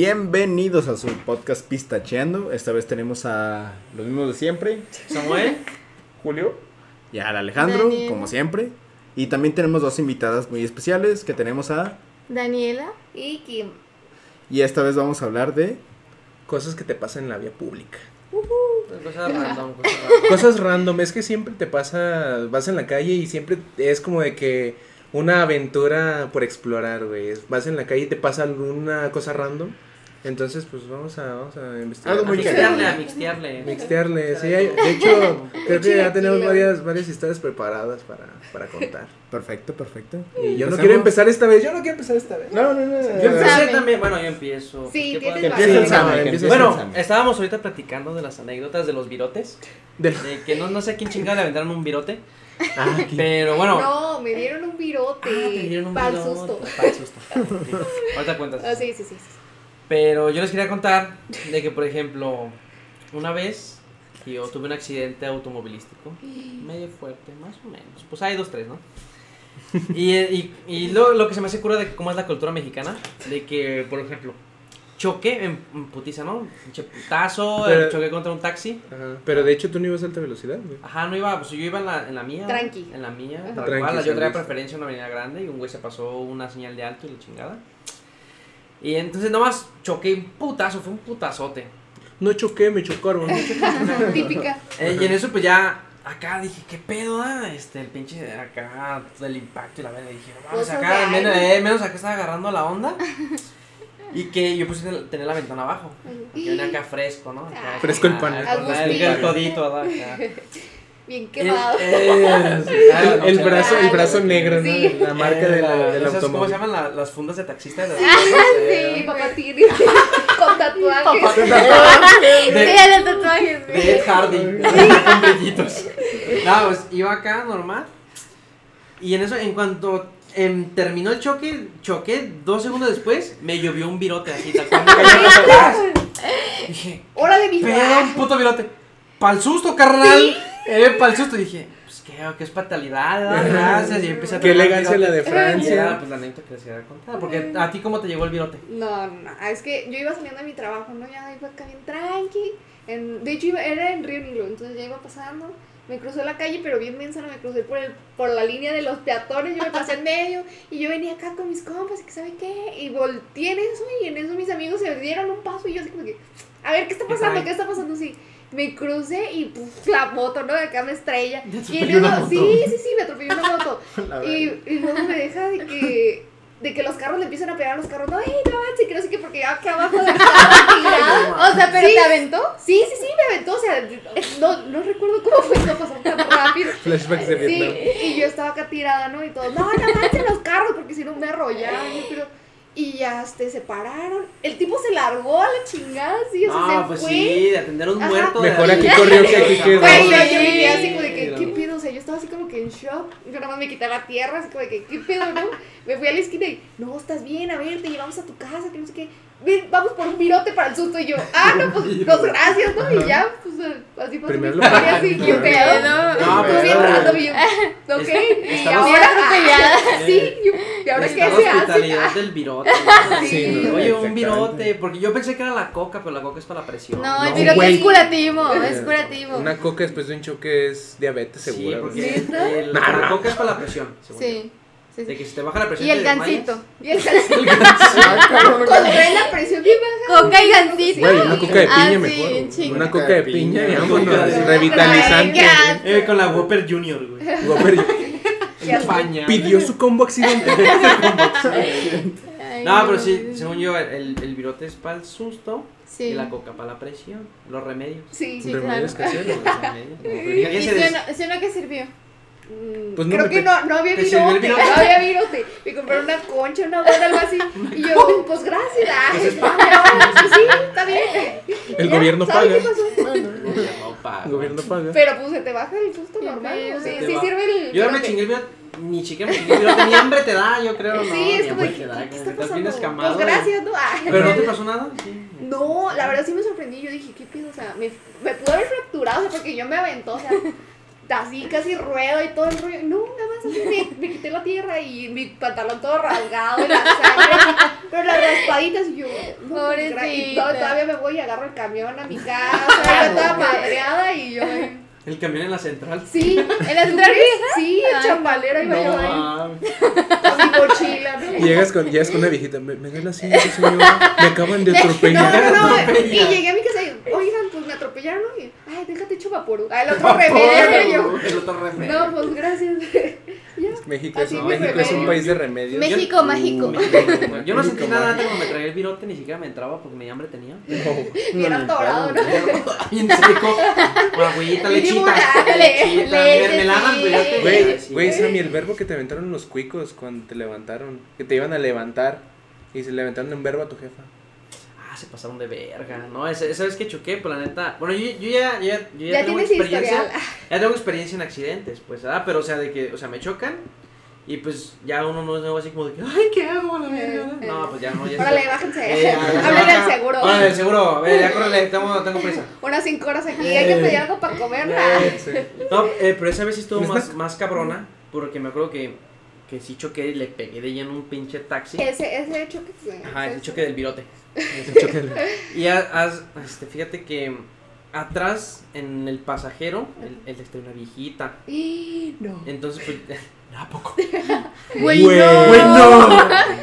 Bienvenidos a su podcast Pistacheando. Esta vez tenemos a los mismos de siempre, Samuel. Julio, y al Alejandro, Daniel. como siempre. Y también tenemos dos invitadas muy especiales que tenemos a... Daniela. Y Kim. Y esta vez vamos a hablar de... Cosas que te pasan en la vía pública. Cosas random, cosas random. Cosas random, es que siempre te pasa, vas en la calle y siempre es como de que una aventura por explorar, güey. Vas en la calle y te pasa alguna cosa random. Entonces, pues vamos a, vamos a investigar. Algo A mixtearle, a mixtearle. Mixtearle, sí, hay- de hecho, creo que ya tenemos varias, varias historias preparadas para, para contar. Perfecto, perfecto. Y yo no quiero empezar esta vez, yo no quiero empezar esta vez. No, no, no. Yo empecé también, bueno, yo empiezo. Sí, ¿Qué tienes el Bueno, estábamos ahorita platicando de las anécdotas de los virotes. De que no, no sé a quién chingada le aventaron un virote. Ah. Pero bueno. No, me dieron un virote. Ah, te dieron un Pa'l virote, susto. pa'l susto. Ahorita cuentas. Ah, sí, sí, sí. sí. Pero yo les quería contar de que, por ejemplo, una vez yo tuve un accidente automovilístico, medio fuerte, más o menos. Pues hay dos, tres, ¿no? Y, y, y lo, lo que se me hace cura de cómo es la cultura mexicana, de que, por ejemplo, choqué en, en putiza, ¿no? Pinche putazo, Pero- eh, choqué contra un taxi. Ajá, Pero de hecho tú no ibas a alta velocidad, güey. Ajá, no iba, pues yo iba en la, en la mía. Tranqui. En la mía, tal Tranqui, cual, Yo traía preferencia a una avenida grande y un güey se pasó una señal de alto y la chingada. Y entonces nomás choqué un putazo, fue un putazote. No choqué, me chocaron. Típica. Eh, y en eso pues ya acá dije, ¿qué pedo? Ah? Este, el pinche acá, el impacto y la verga. Dije, no Cosas acá, de menos, eh, acá estaba agarrando la onda. Y que yo puse tener, tener la ventana abajo. Que venía acá fresco, ¿no? Acá, Ah. Fresco el pan. el, el codito, ¿verdad? Bien quemado. eh, ah, El, sea, brazo, el brazo negro, ¿no? Sí. La marca de la, del esas, ¿Cómo se automóvil. llaman la- las fundas de taxista? De, Sí, papá Tiri. Con tatuajes. Sí, de, el de tatuajes. de. Ed Hardy, con brillitos. No, pues iba acá normal. Y en eso, en cuanto em, terminó el choque, choqué dos segundos después, me llovió un virote así, tal cual. las. Dije, Órale, mi pero un puto virote. Pa'l susto, carnal. Eh, pa'l susto. Dije, pues qué, qué es fatalidad, ¿verdad? gracias. Y empecé a Qué elegancia la de Y era, Francia. pues la anécdota que les quería contar. Porque a ti, ¿cómo te llegó el virote? No, no, no. Es que yo iba saliendo de mi trabajo, ¿no? Ya iba acá bien tranqui. En, de hecho, iba, era en Río Nilo, entonces ya iba pasando. Me crucé la calle, pero bien mensa, no me crucé por, el, por la línea de los peatones. Yo me pasé en medio y yo venía acá con mis compas y que sabe qué. Y volteé en eso y en eso mis amigos se dieron un paso y yo así como que, a ver, ¿qué está ¿Qué pasando? ¿Qué está pasando? Sí. Me crucé y puf, la moto, ¿no? De acá me estrella. ¿Te Y en moto? sí, sí, sí, me atropelló una moto. Y, y luego me deja de que, de que los carros le empiezan a pegar a los carros. No, hey, no avance, que no sé qué, porque ya acá abajo de O sea, pero Sí. te aventó. Sí, sí, sí, me aventó. O sea, no, no recuerdo cómo fue, no pasó tan rápido. Flashbacks de Sí, y yo estaba acá tirada, ¿no? Y todo, no, no avancen los carros, porque si no me arrollaban. yo, pero, y ya este, se pararon. El tipo se largó a la chingada, sí, o sea, Ah, se pues fue. sí, de atender a un Ajá. muerto. Mejor aquí corrió que aquí quedó. Güey, yo, yo me quedé así como de que, ¿qué no. pedo? O sea, yo estaba así como que en shock. Yo nada más me quité la tierra, así como de que, ¿qué pedo, no? Me fui a la esquina y, no, estás bien, a ver, te llevamos a tu casa, que no sé qué. Vamos por un virote para el susto. Y yo, ah, no, pues, pues gracias, ¿no? Y ya, pues eh, así pasó Primero mi lo historia, así, ¿qué pedo? No, No, Pues bien rato, y yo, ok. Y ahora, atropellada. sí, yo, ¿y ahora qué la se hace? hospitalidad del virote. Sí, Oye, un virote, porque yo pensé que era la coca, pero la coca es para la presión. No, el virote güey. es curativo. Es curativo. Una coca después de un choque es diabetes Sí, segura. porque la coca es para la presión. Sí. Sí, De sí. que si te baja la presión. Y el gancito. Y el Ah, cabrón, contrae la presión bien baja. Coca y gancito. Güey, una coca de Ah, piña sí, mejor. chinga. Una coca de piña de- Revitalizante. Eh, con la Whopper Junior, güey. Qué asco. España. pidió su combo accidente. No, pero sí, según yo, el, el virote es para el susto Sí. y la coca para la presión. Los remedios. Sí, Sí, Remedios claro. caseros. Los remedios. ¿Y ¿Qué si se uno, si uno que sirvió? Mm, Pues no Creo que no, no había ¿Te sirvió el virote, no había virote. Me compré una concha, una boda, algo así. Y yo, pues gracias. Ay, Pues es no, pues sí, está bien. El Ya, gobierno ¿sabes paga. qué pasó? No, pa, El gobierno paga. Pero pues se te baja el susto normal. Sí, sí sirve el. Yo me chingué el virote, ni chiqué me chingué el virote, ni hambre te da, yo creo. Sí, no, es como ¿qué, te da, qué está que estás bien pasando? escamado. Pues gracias, ¿no? Ay. Pero no te pasó nada, sí. No, la verdad sí me sorprendí. Yo dije, ¿qué pido? O sea, me, me pudo haber fracturado, o sea, porque yo me aventó, o sea, así casi ruedo y todo el rollo. No, nada más así me, me quité la tierra y mi pantalón todo rasgado y la sangre. Pero las raspaditas y yo, no, y todavía me voy y agarro el camión a mi casa, yo toda madreada y yo, El camión en la central. sí, ¿En la central sí, el Ay, chapalero iba yo ahí mames. con mi mochila. ¿no? Llegas con, llegas con una viejita, me, me duele la cinta, señora, me acaban de No, atropellar. no, no, y atropella. llegué a mi casa y, oigan, pues me atropellaron, ¿no? Y, ay, déjate hecho vaporú. Ah, el otro remedio, y yo, El otro remedio. no, pues gracias. México, es, mi México es un país de remedios. México. México mágico. México. Yo no sentí nada antes cuando me traía el virote, ni siquiera me entraba porque ni hambre tenía. Bien atorado, ¿no? Bien seco. Con agüita, lechita. Leche, mermelada, virote. Güey, Sammy, el verbo que te aventaron los cuicos cuando te levantaron, que te iban a levantar y se levantaron en verbo a tu jefa. Ah, se pasaron de verga, ¿no? Esa, esa vez que choqué, pues la neta. Bueno, yo, yo ya, yo ya, yo ya Ya tengo experiencia. historial. Ya tengo experiencia en accidentes, pues, ¿verdad? Pero, o sea, de que, o sea, me chocan. Y pues ya uno no es nuevo así como de que, ay, ¿qué hago la verga? Eh, No, pues ya no, ya Órale, está. bájense. Eh, Háblenle al seguro. Órale, el seguro. A ver, ya córrele, tengo, tengo prisa. Unas cinco horas aquí, hay que pedir algo para comer. ¿no? Eh, No, eh, pero esa vez sí estuvo ¿Un más, más cabrona. Porque me acuerdo que, que sí choqué y le pegué de lleno un pinche taxi. Ese, ese hecho que se. Ajá, ese choque del virote. Choque de- Y ha- haz- este, fíjate que atrás en el pasajero, él, él está una viejita. Y no. Entonces, pues, ¿a poco? Güey, Güey, no.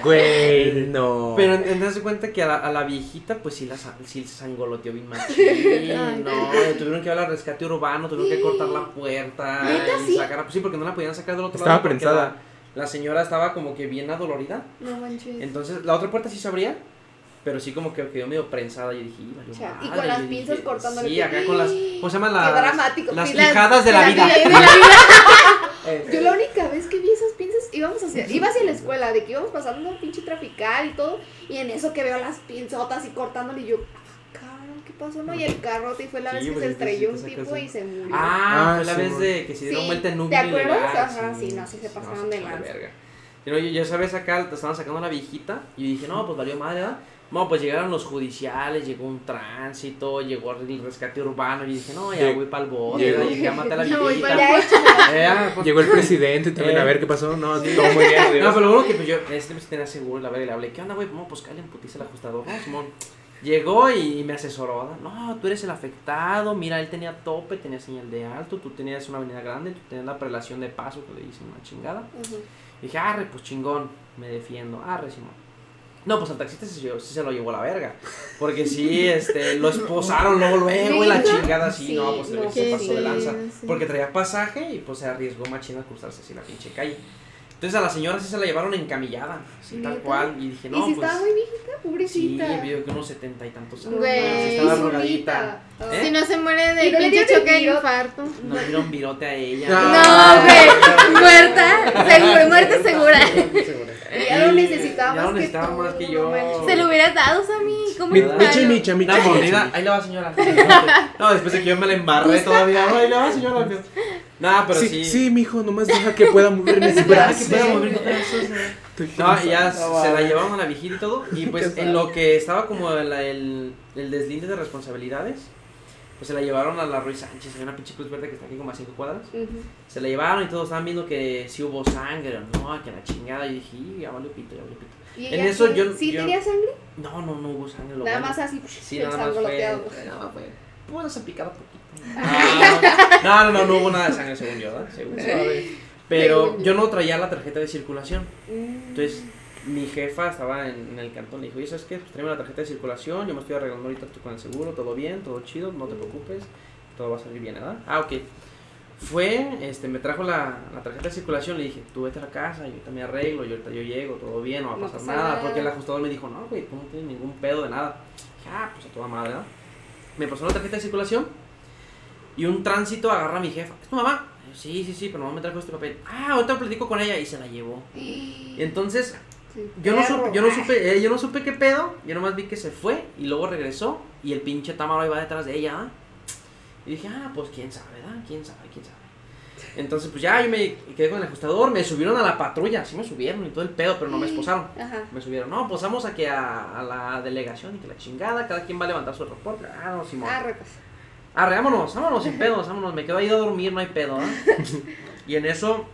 Güey, no. Pero entonces cuenta que a la, a la viejita, pues sí la sí se sangoloteó bien machín. No, tuvieron que ir al rescate urbano, tuvieron que cortar la puerta. ¿Neta, y sí? sacarla. Pues sí, porque no la podían sacar del otro Estaba lado. porque prensada. La, la señora estaba como que bien adolorida. No manches. Entonces, la otra puerta sí se abría. Pero sí como que quedó medio prensada y dije, "Ih, valió Cha, y madre", con las pinzas cortándole Sí, acá con las, ¿cómo se llama? Qué Las, dramático. las de la vida. de- Eh, Yo la única vez que vi esas pinzas íbamos hacia, iba hacia la escuela, de que íbamos pasando un pinche trafical y todo, y en eso que veo las pinzotas y cortándole y yo, "Ah, cabrón, ¿qué pasó? No, y el carrote y fue la Sí, vez que pues, se estrelló sí, un tipo y se murió. Ah, Ah, fue la sí, vez de que se dieron Sí, vuelta en un ¿te acuerdas? Ajá, sí, no, sí se pasaron de la verga. Y no, yo, ya sabes, acá te estaban sacando a la viejita y yo dije, no, pues valió madre, ¿verdad? No, pues llegaron los judiciales, llegó un tránsito, llegó el rescate urbano y dije, no, ya voy para el bote, llegó- ¿verdad? llegué a matar a la voy viejita. Eh, pues, Llegó el presidente también Eh. a ver qué pasó. No, todo muy bien. No, pero luego que pues yo, este me tenía seguro, la verga, y le hablé, ¿qué onda, güey? No, pues cállate, putiza el ajustador. No, Simón. Llegó y me asesoró, ¿verdad? No, tú eres el afectado, mira, él tenía tope, tenía señal de alto, tú tenías una avenida grande, tú tenías la prelación de paso, que le dicen una chingada. Ujú. Y dije, arre, pues chingón, me defiendo, arre, Simón. No, pues al taxista se- sí se lo llevó a la verga. Porque sí, este, lo esposaron luego, luego, y la chingada así, Sí, no, pues el se pasó de lanza. sí. Porque traía pasaje y pues se arriesgó machina a cruzarse así la pinche calle. Entonces a la señora sí se la llevaron encamillada, así tal cual. Y dije, y no, si pues. estaba muy viejita, Sí, pobrecita. vio que unos setenta y tantos años. Güey. sí estaba Y drogadita. ¿Eh? Si no se muere Y de no pinche choque de infarto. No le dieron virote a ella. No, güey. Muerta. Seguro, muerte segura. Ya lo necesitaba Ya más lo que necesitaba tú, más que no yo. Se lo hubieras dado, Sammy. ¿Cómo Mi-. Micha y micha, micha. Micha. mordida, ahí le va señora. No, después de que yo me la embarré todavía. Ahí le va señora. No, pero sí, sí. sí, mijo, nomás deja que pueda mover mis brazos. que pueda mover los brazos. Estoy No, y ya cansado. se la llevaron a la viejita y todo. Y pues en lo que estaba como el, el, el deslinde de responsabilidades, pues se la llevaron a la Ruiz Sánchez, hay una pinche cruz verde que está aquí como a 5 cuadras. Se la llevaron y todos estaban viendo que si hubo sangre o no, que la chingada. Y dije, "Y, ya vale pito, ya vale pito. ¿Y En eso sí- yo- ¿Sí yo- tenía sangre? No, no, no hubo sangre. Lo Nada bueno. más así, Sí, nada más fue. Nada más fue. Pues se picaba poquito. Ah, No, no, no, no hubo nada de sangre según yo, ¿verdad? Según yo. Pero yo. yo no traía la tarjeta de circulación. Mm. Entonces, mi jefa estaba en, en el cantón, le dijo, ¿y sabes qué? Pues tráeme la tarjeta de circulación, yo me estoy arreglando ahorita con el seguro, todo bien, todo chido, no te preocupes, todo va a salir bien, ¿verdad? Ah, ok. Fue, este, me trajo la, la tarjeta de circulación, le dije, tú vete a la casa, yo me arreglo, yo ahorita yo llego, todo bien, no va a No pasar pasa nada, porque el ajustador me dijo, no, güey, tú no tienes ningún pedo de nada. Dije, ah, pues a toda madre, ¿verdad? Me pasó la tarjeta de circulación y un tránsito agarra a mi jefa, ¿es tu mamá? Sí, sí, sí, pero no me trajo este papel. Ah, ahorita platico con ella y se la llevó. Y entonces Sí. yo no, supe, yo no supe, eh, yo no supe qué pedo, yo nomás vi que se fue y luego regresó y el pinche Tamaro iba detrás de ella. ¿ah? Y dije, ah, pues quién sabe, ¿verdad? ¿Quién sabe? ¿Quién sabe? Entonces, pues ya yo me quedé con el ajustador, me subieron a la patrulla, sí me subieron y todo el pedo, pero no me esposaron. Ajá. Me subieron, no, pues vamos aquí a, a la delegación y que la chingada, cada quien va a levantar su reporte. Ah, no, Simón. Ah, repas. Arre, vámonos, vámonos, sin pedos, vámonos. Me quedo ahí a dormir, no hay pedo, ¿ah? Y en eso,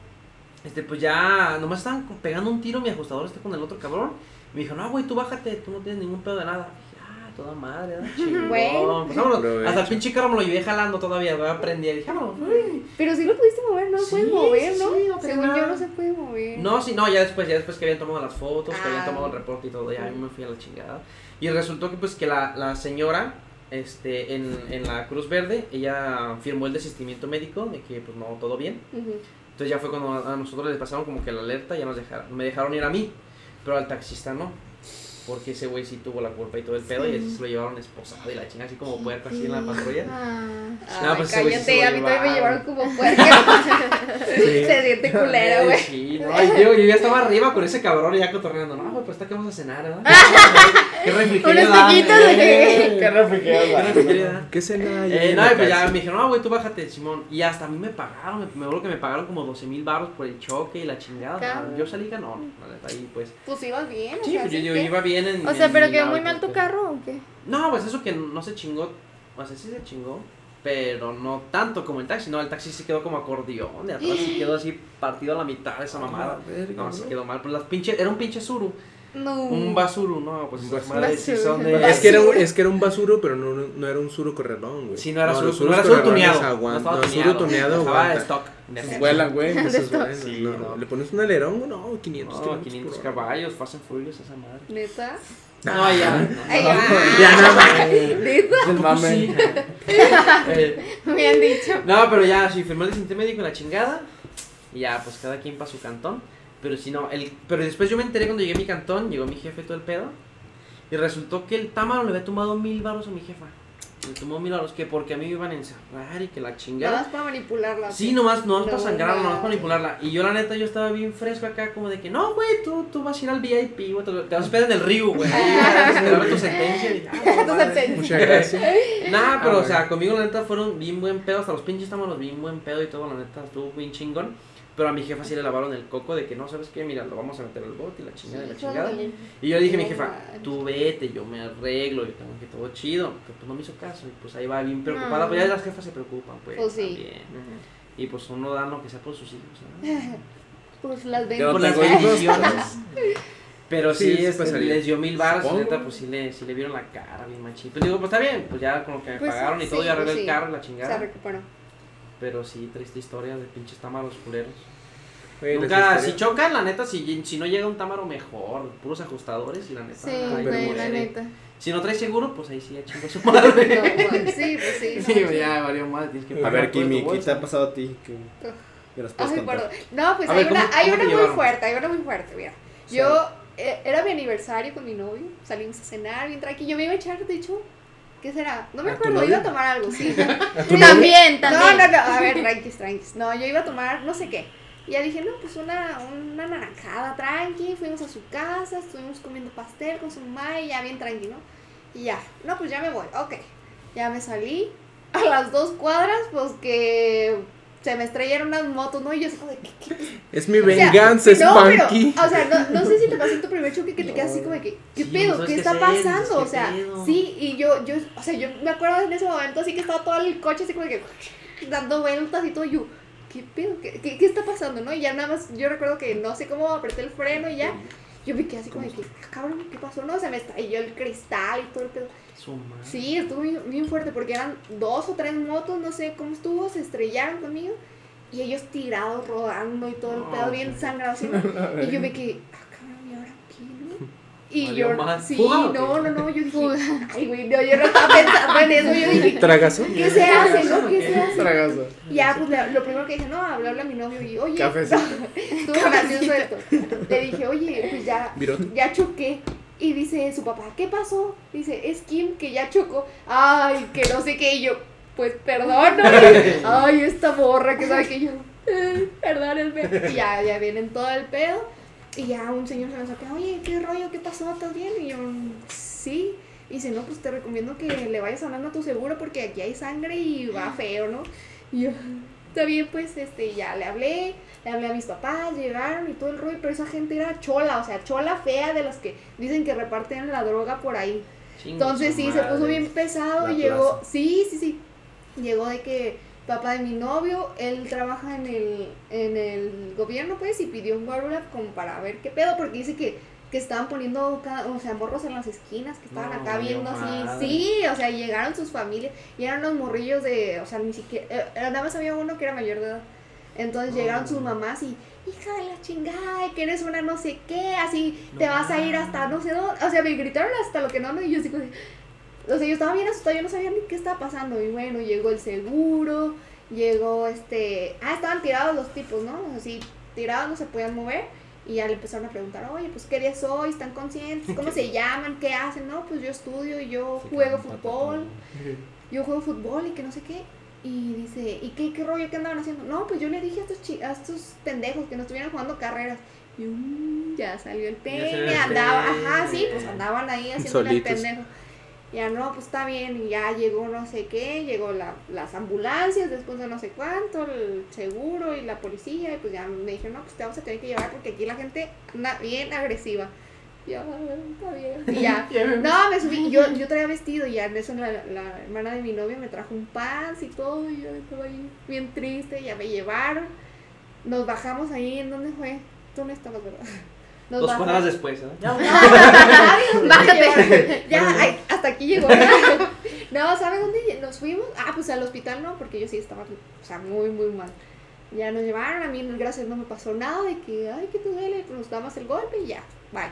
este, pues ya, nomás estaban pegando un tiro mi ajustador este con el otro cabrón. Me dijo, no, güey, tú bájate, tú no tienes ningún pedo de nada. Dije, ah, toda madre, ¿verdad? Chingón. Bueno. Pues vámonos. Hasta el pinche carro me lo llevé jalando todavía, me aprendí. Dije, vámonos, güey. Pero sí lo pudiste mover, no lo Sí, puedes mover, sí, ¿no? sí, no Según yo no se puede mover. No, sí, no, ya después, ya después que habían tomado las fotos, que habían Ah. tomado el reporte y todo, ya me fui a la chingada. Y resultó que pues que la, la señora, este, en, en la Cruz Verde, ella firmó el desistimiento médico de que pues no, todo bien. Ujú. Entonces ya fue cuando a nosotros les pasaron como que la alerta, ya nos dejaron, me dejaron ir a mí, pero al taxista no. Porque ese güey sí tuvo la culpa y todo el pedo y ese se lo llevaron esposado y la chinga así como puerco así en la patrulla. Ah. No, pues ese güey sí se cállate, a mí también me llevaron. como puerca. Se siente culera, Eh, güey. Sí, no, yo, yo ya estaba arriba con ese cabrón y ya cotorreando. No, güey, pues está que vamos a cenar, ¿verdad? ¿Qué refrigerio Unos dan? taquitos de Eh, Qué refrigerio, ¿Qué cena? Eh, no, y pues ya me dijeron, no, güey, tú bájate, Simón. Y hasta a mí me pagaron, me, me acuerdo que me pagaron como 12 mil baros por el choque y la chingada. Cabrón. Yo salí ganón, la neta, ahí pues. Pues ibas bien, o Sí, sea, pues yo, ¿sí yo iba bien en. O sea, en pero mi quedó muy mal tu pedo. carro o qué? No, pues eso que no se chingó. O sea, sí se chingó. Pero no tanto como el taxi, no, el taxi sí quedó como acordeón, de atrás sí quedó así partido a la mitad esa mamada. No, sí quedó mal, pues las pinches, era un pinche suru, No. un basuru, no, pues madres sí son de... Es que, era, un- es que era un basuro, pero no, no era un suro correlón, güey. Sí, no era suru, los no era suru correlones tuneado, no No, suro tuneado aguanta. stock. Esos vuelan, güey. Sí, no. no. Le pones un alerón, güey, no, 500 No, kilómetros 500 por hora. caballos, Fast and Furious esa madre. ¿Neta? No, ya. No. Ya nada más. ¿Neta? El mame. Sí. Eh, Me han dicho. No, pero ya, sí, firmó el desistimiento médico la chingada. Y ya, pues cada quien para su cantón. Pero si no, el, pero después yo me enteré cuando llegué a mi cantón, llegó mi jefe y todo el pedo. Y resultó que el támaro le había tomado mil baros a mi jefa. Le tomó mil baros, que porque a mí me iban a encerrar y que la Nada chingada. más para manipularla. Sí, nomás, nomás para No sangrarla, nomás para manipularla. Y yo, la neta, yo estaba bien fresco acá, como de que, no, güey, tú, tú vas a ir al VIP, güey, te, te vas a esperar en el río, güey. Ahí vas a esperar tu sentencia. Y, ah, Tu madre. sentencia. Muchas gracias. Nah, pero Ah, o sea, conmigo la neta fueron bien buen pedo, hasta los pinches támaros bien buen pedo y todo, la neta estuvo bien chingón. Pero a mi jefa sí le lavaron el coco de que no, ¿sabes qué? Mira, lo vamos a meter al bote y la chingada y la chingada. Y yo le dije a mi jefa, tú vete, yo me arreglo, yo tengo que todo chido. Pero pues no me hizo caso y pues ahí va bien preocupada. No. Pues ya las jefas se preocupan, pues. Pues sí. también. Y pues uno da lo que sea por sus hijos, ¿no? Pues las bendiciones. Pero sí, Sí, este, les dio mil baros, Supongo. neta, pues sí le, sí le vieron la cara bien machín. Pero digo, pues está bien, pues ya con lo que me Pues, pagaron y todo, ya arreglé pues el carro y la Se chingada. recuperó. Pero sí, triste historia de pinches támaros culeros. Güey, Nunca, si chocan, la neta, si, si no llega un támaro mejor, puros ajustadores y la neta. Sí, ay, güey, la neta. Si no traes seguro, pues ahí sí, ya chingo su No, madre. pues, sí, pues sí. Sí, no, ya valió más, tienes que A ver, Kimi, ¿qué te ha pasado a ti? ¿Qué, qué nos puedes Ay, perdón. No, pues A hay ver, una, ¿cómo- hay una muy llevaron? fuerte, hay una muy fuerte, mira. Yo, eh, era mi aniversario con mi novio, salimos a cenar bien tranquilo. Yo me iba a echar, de hecho, ¿qué será? No me ¿A tu acuerdo, iba a tomar algo, sí. También, No, también. no, no, a ver, tranquis, tranquis. No, yo iba a tomar no sé qué. Y ya dije, no, pues una, una naranjada tranqui. Fuimos a su casa, estuvimos comiendo pastel con su mamá y ya bien tranqui, ¿no? Y ya, no, pues ya me voy, ok. Ya me salí. A las dos cuadras, pues que se me estrellaron unas motos, ¿no? Y yo así como de, ¿qué, qué Es mi o sea, venganza, no, pero, Spanky. o sea, no, no sé si te pasó en tu primer choque que te quedas así como de que, ¿qué Sí, no pedo? ¿Qué está pasando? O ¿qué sea, pedo? sí, y yo, yo, o sea, yo me acuerdo en ese momento así que estaba todo el coche así como de que dando vueltas y todo, y yo, ¿qué pedo? ¿Qué, qué, qué está pasando? ¿No? Y ya nada más, yo recuerdo que no sé cómo apreté el freno y ya, yo me quedé así como de que, ah, cabrón, ¿qué pasó? No, se me estalló el cristal y todo el pedo. Sí, estuvo bien, bien fuerte porque eran dos o tres motos, no sé cómo estuvo, se estrellaron conmigo y ellos tirados, rodando y todo el pedo bien sí. sangrado así. Y yo me quedé, ah, cabrón, ¿y ahora qué, no? Y ¿Valió yo, más? sí, no, no, no, yo dije, ay, güey, no, yo no estaba pensando en eso, yo dije, ¿Tragazo? ¿qué se hace, no? ¿Qué se hace? Tragazo. Ya, pues lo primero que dije, no, hablarle a mi novio y, oye, estuvo gracioso esto. Le dije, oye, pues ya, ya choqué. Y dice su papá, ¿qué pasó? Dice, es Kim que ya chocó. Ay, que no sé qué. Y yo, pues perdón. Ay, esta morra que sabe que yo, "Eh, perdónenme. Y ya, ya vienen todo el pedo. Y ya un señor se me acerca, oye, ¿qué rollo? ¿Qué pasó? ¿Estás bien? Y yo, sí. Y dice, no, pues te recomiendo que le vayas hablando a tu seguro porque aquí hay sangre y va feo, ¿no? Y yo, está bien, pues, este, ya le hablé, le hablé a mis papás, llegaron y todo el rollo, pero esa gente era chola, o sea, chola fea de las que dicen que reparten la droga por ahí. Entonces sí, se puso bien pesado y llegó, plaza. sí, sí, sí. llegó de que papá de mi novio, él trabaja en el, en el gobierno, pues, y pidió un Word como para ver qué pedo, porque dice que, que estaban poniendo, cada- o sea, morros en las esquinas, que estaban No, acá viendo así, madre. sí, o sea, llegaron sus familias, y eran los morrillos de, o sea, ni siquiera, eh, nada más había uno que era mayor de edad, entonces llegaron sus mamás y, hija de la chingada, que eres una no sé qué, así, te vas a ir hasta no sé dónde, o sea, me gritaron hasta lo que no, no, y yo digo, o sea, yo estaba bien asustada, yo no sabía ni qué estaba pasando. Y bueno, llegó el seguro, llegó este. Ah, estaban tirados los tipos, ¿no? Así, tirados, no se podían mover. Y ya le empezaron a preguntar, oye, pues qué día soy, están conscientes, cómo se llaman, qué hacen, no, pues yo estudio y yo juego fútbol, yo juego fútbol y que no sé qué. Y dice, ¿y qué, qué rollo, qué andaban haciendo? No, pues yo le dije a estos, chi- a estos pendejos que no estuvieran jugando carreras. Y um, ya salió el peine, andaba, ajá, sí, pues andaban ahí haciendo el pendejo. Ya no, pues está bien, y ya llegó no sé qué, llegó la, las ambulancias, después de no sé cuánto, el seguro y la policía, y pues ya me dijeron, no, pues te vamos a tener que llevar porque aquí la gente anda bien agresiva. Y yo, "Ah, está bien. Y ya, no, me subí, yo, yo traía vestido y ya en eso la, la hermana de mi novio me trajo un pants y todo, y yo estaba ahí bien triste, ya me llevaron. Nos bajamos ahí, ¿en dónde fue? Tú no estabas, ¿verdad? Nos Dos cuadras después, ¿eh? Bájate. Ya, ay, hasta aquí llegó. No, ¿sabes dónde nos fuimos? Ah, pues al hospital no, porque yo sí estaba, o sea, muy, muy mal. Ya nos llevaron, a mí gracias no me pasó nada de que, ay, que te duele, pues nos damos el golpe y ya, bye.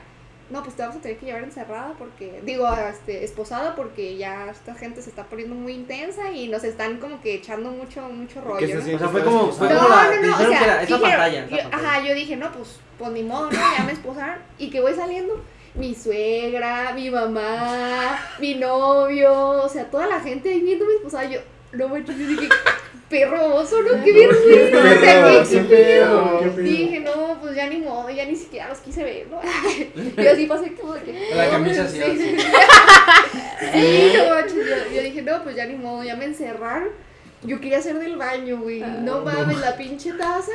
No, pues te vamos a tener que llevar encerrada porque, digo, este, esposada porque ya esta gente se está poniendo muy intensa y nos están como que echando mucho, mucho rollo. ¿Qué se ¿no? siente? O sea, fue como- fue No, como la- no, no, o sea, que era- es la dijeron- pantalla, es la yo- pantalla. Ajá, yo dije, no, pues, pues ni modo, ¿no? Ya me esposaron. Y que voy saliendo, mi suegra, mi mamá, mi novio, o sea, toda la gente ahí viéndome esposada. Yo, no manches, yo dije, perro oso, ¿no? Qué vergüenza. O sea, qué, qué qué qué pedo. Dije, no, ya ni modo, ya ni siquiera los quise ver, ¿no? Y así pasé como de que. La no, camisa sí, así, sí. así. Sí, no yo, yo dije, no, pues ya ni modo, ya me encerraron. Yo quería hacer del baño, güey. No mames, la pinche taza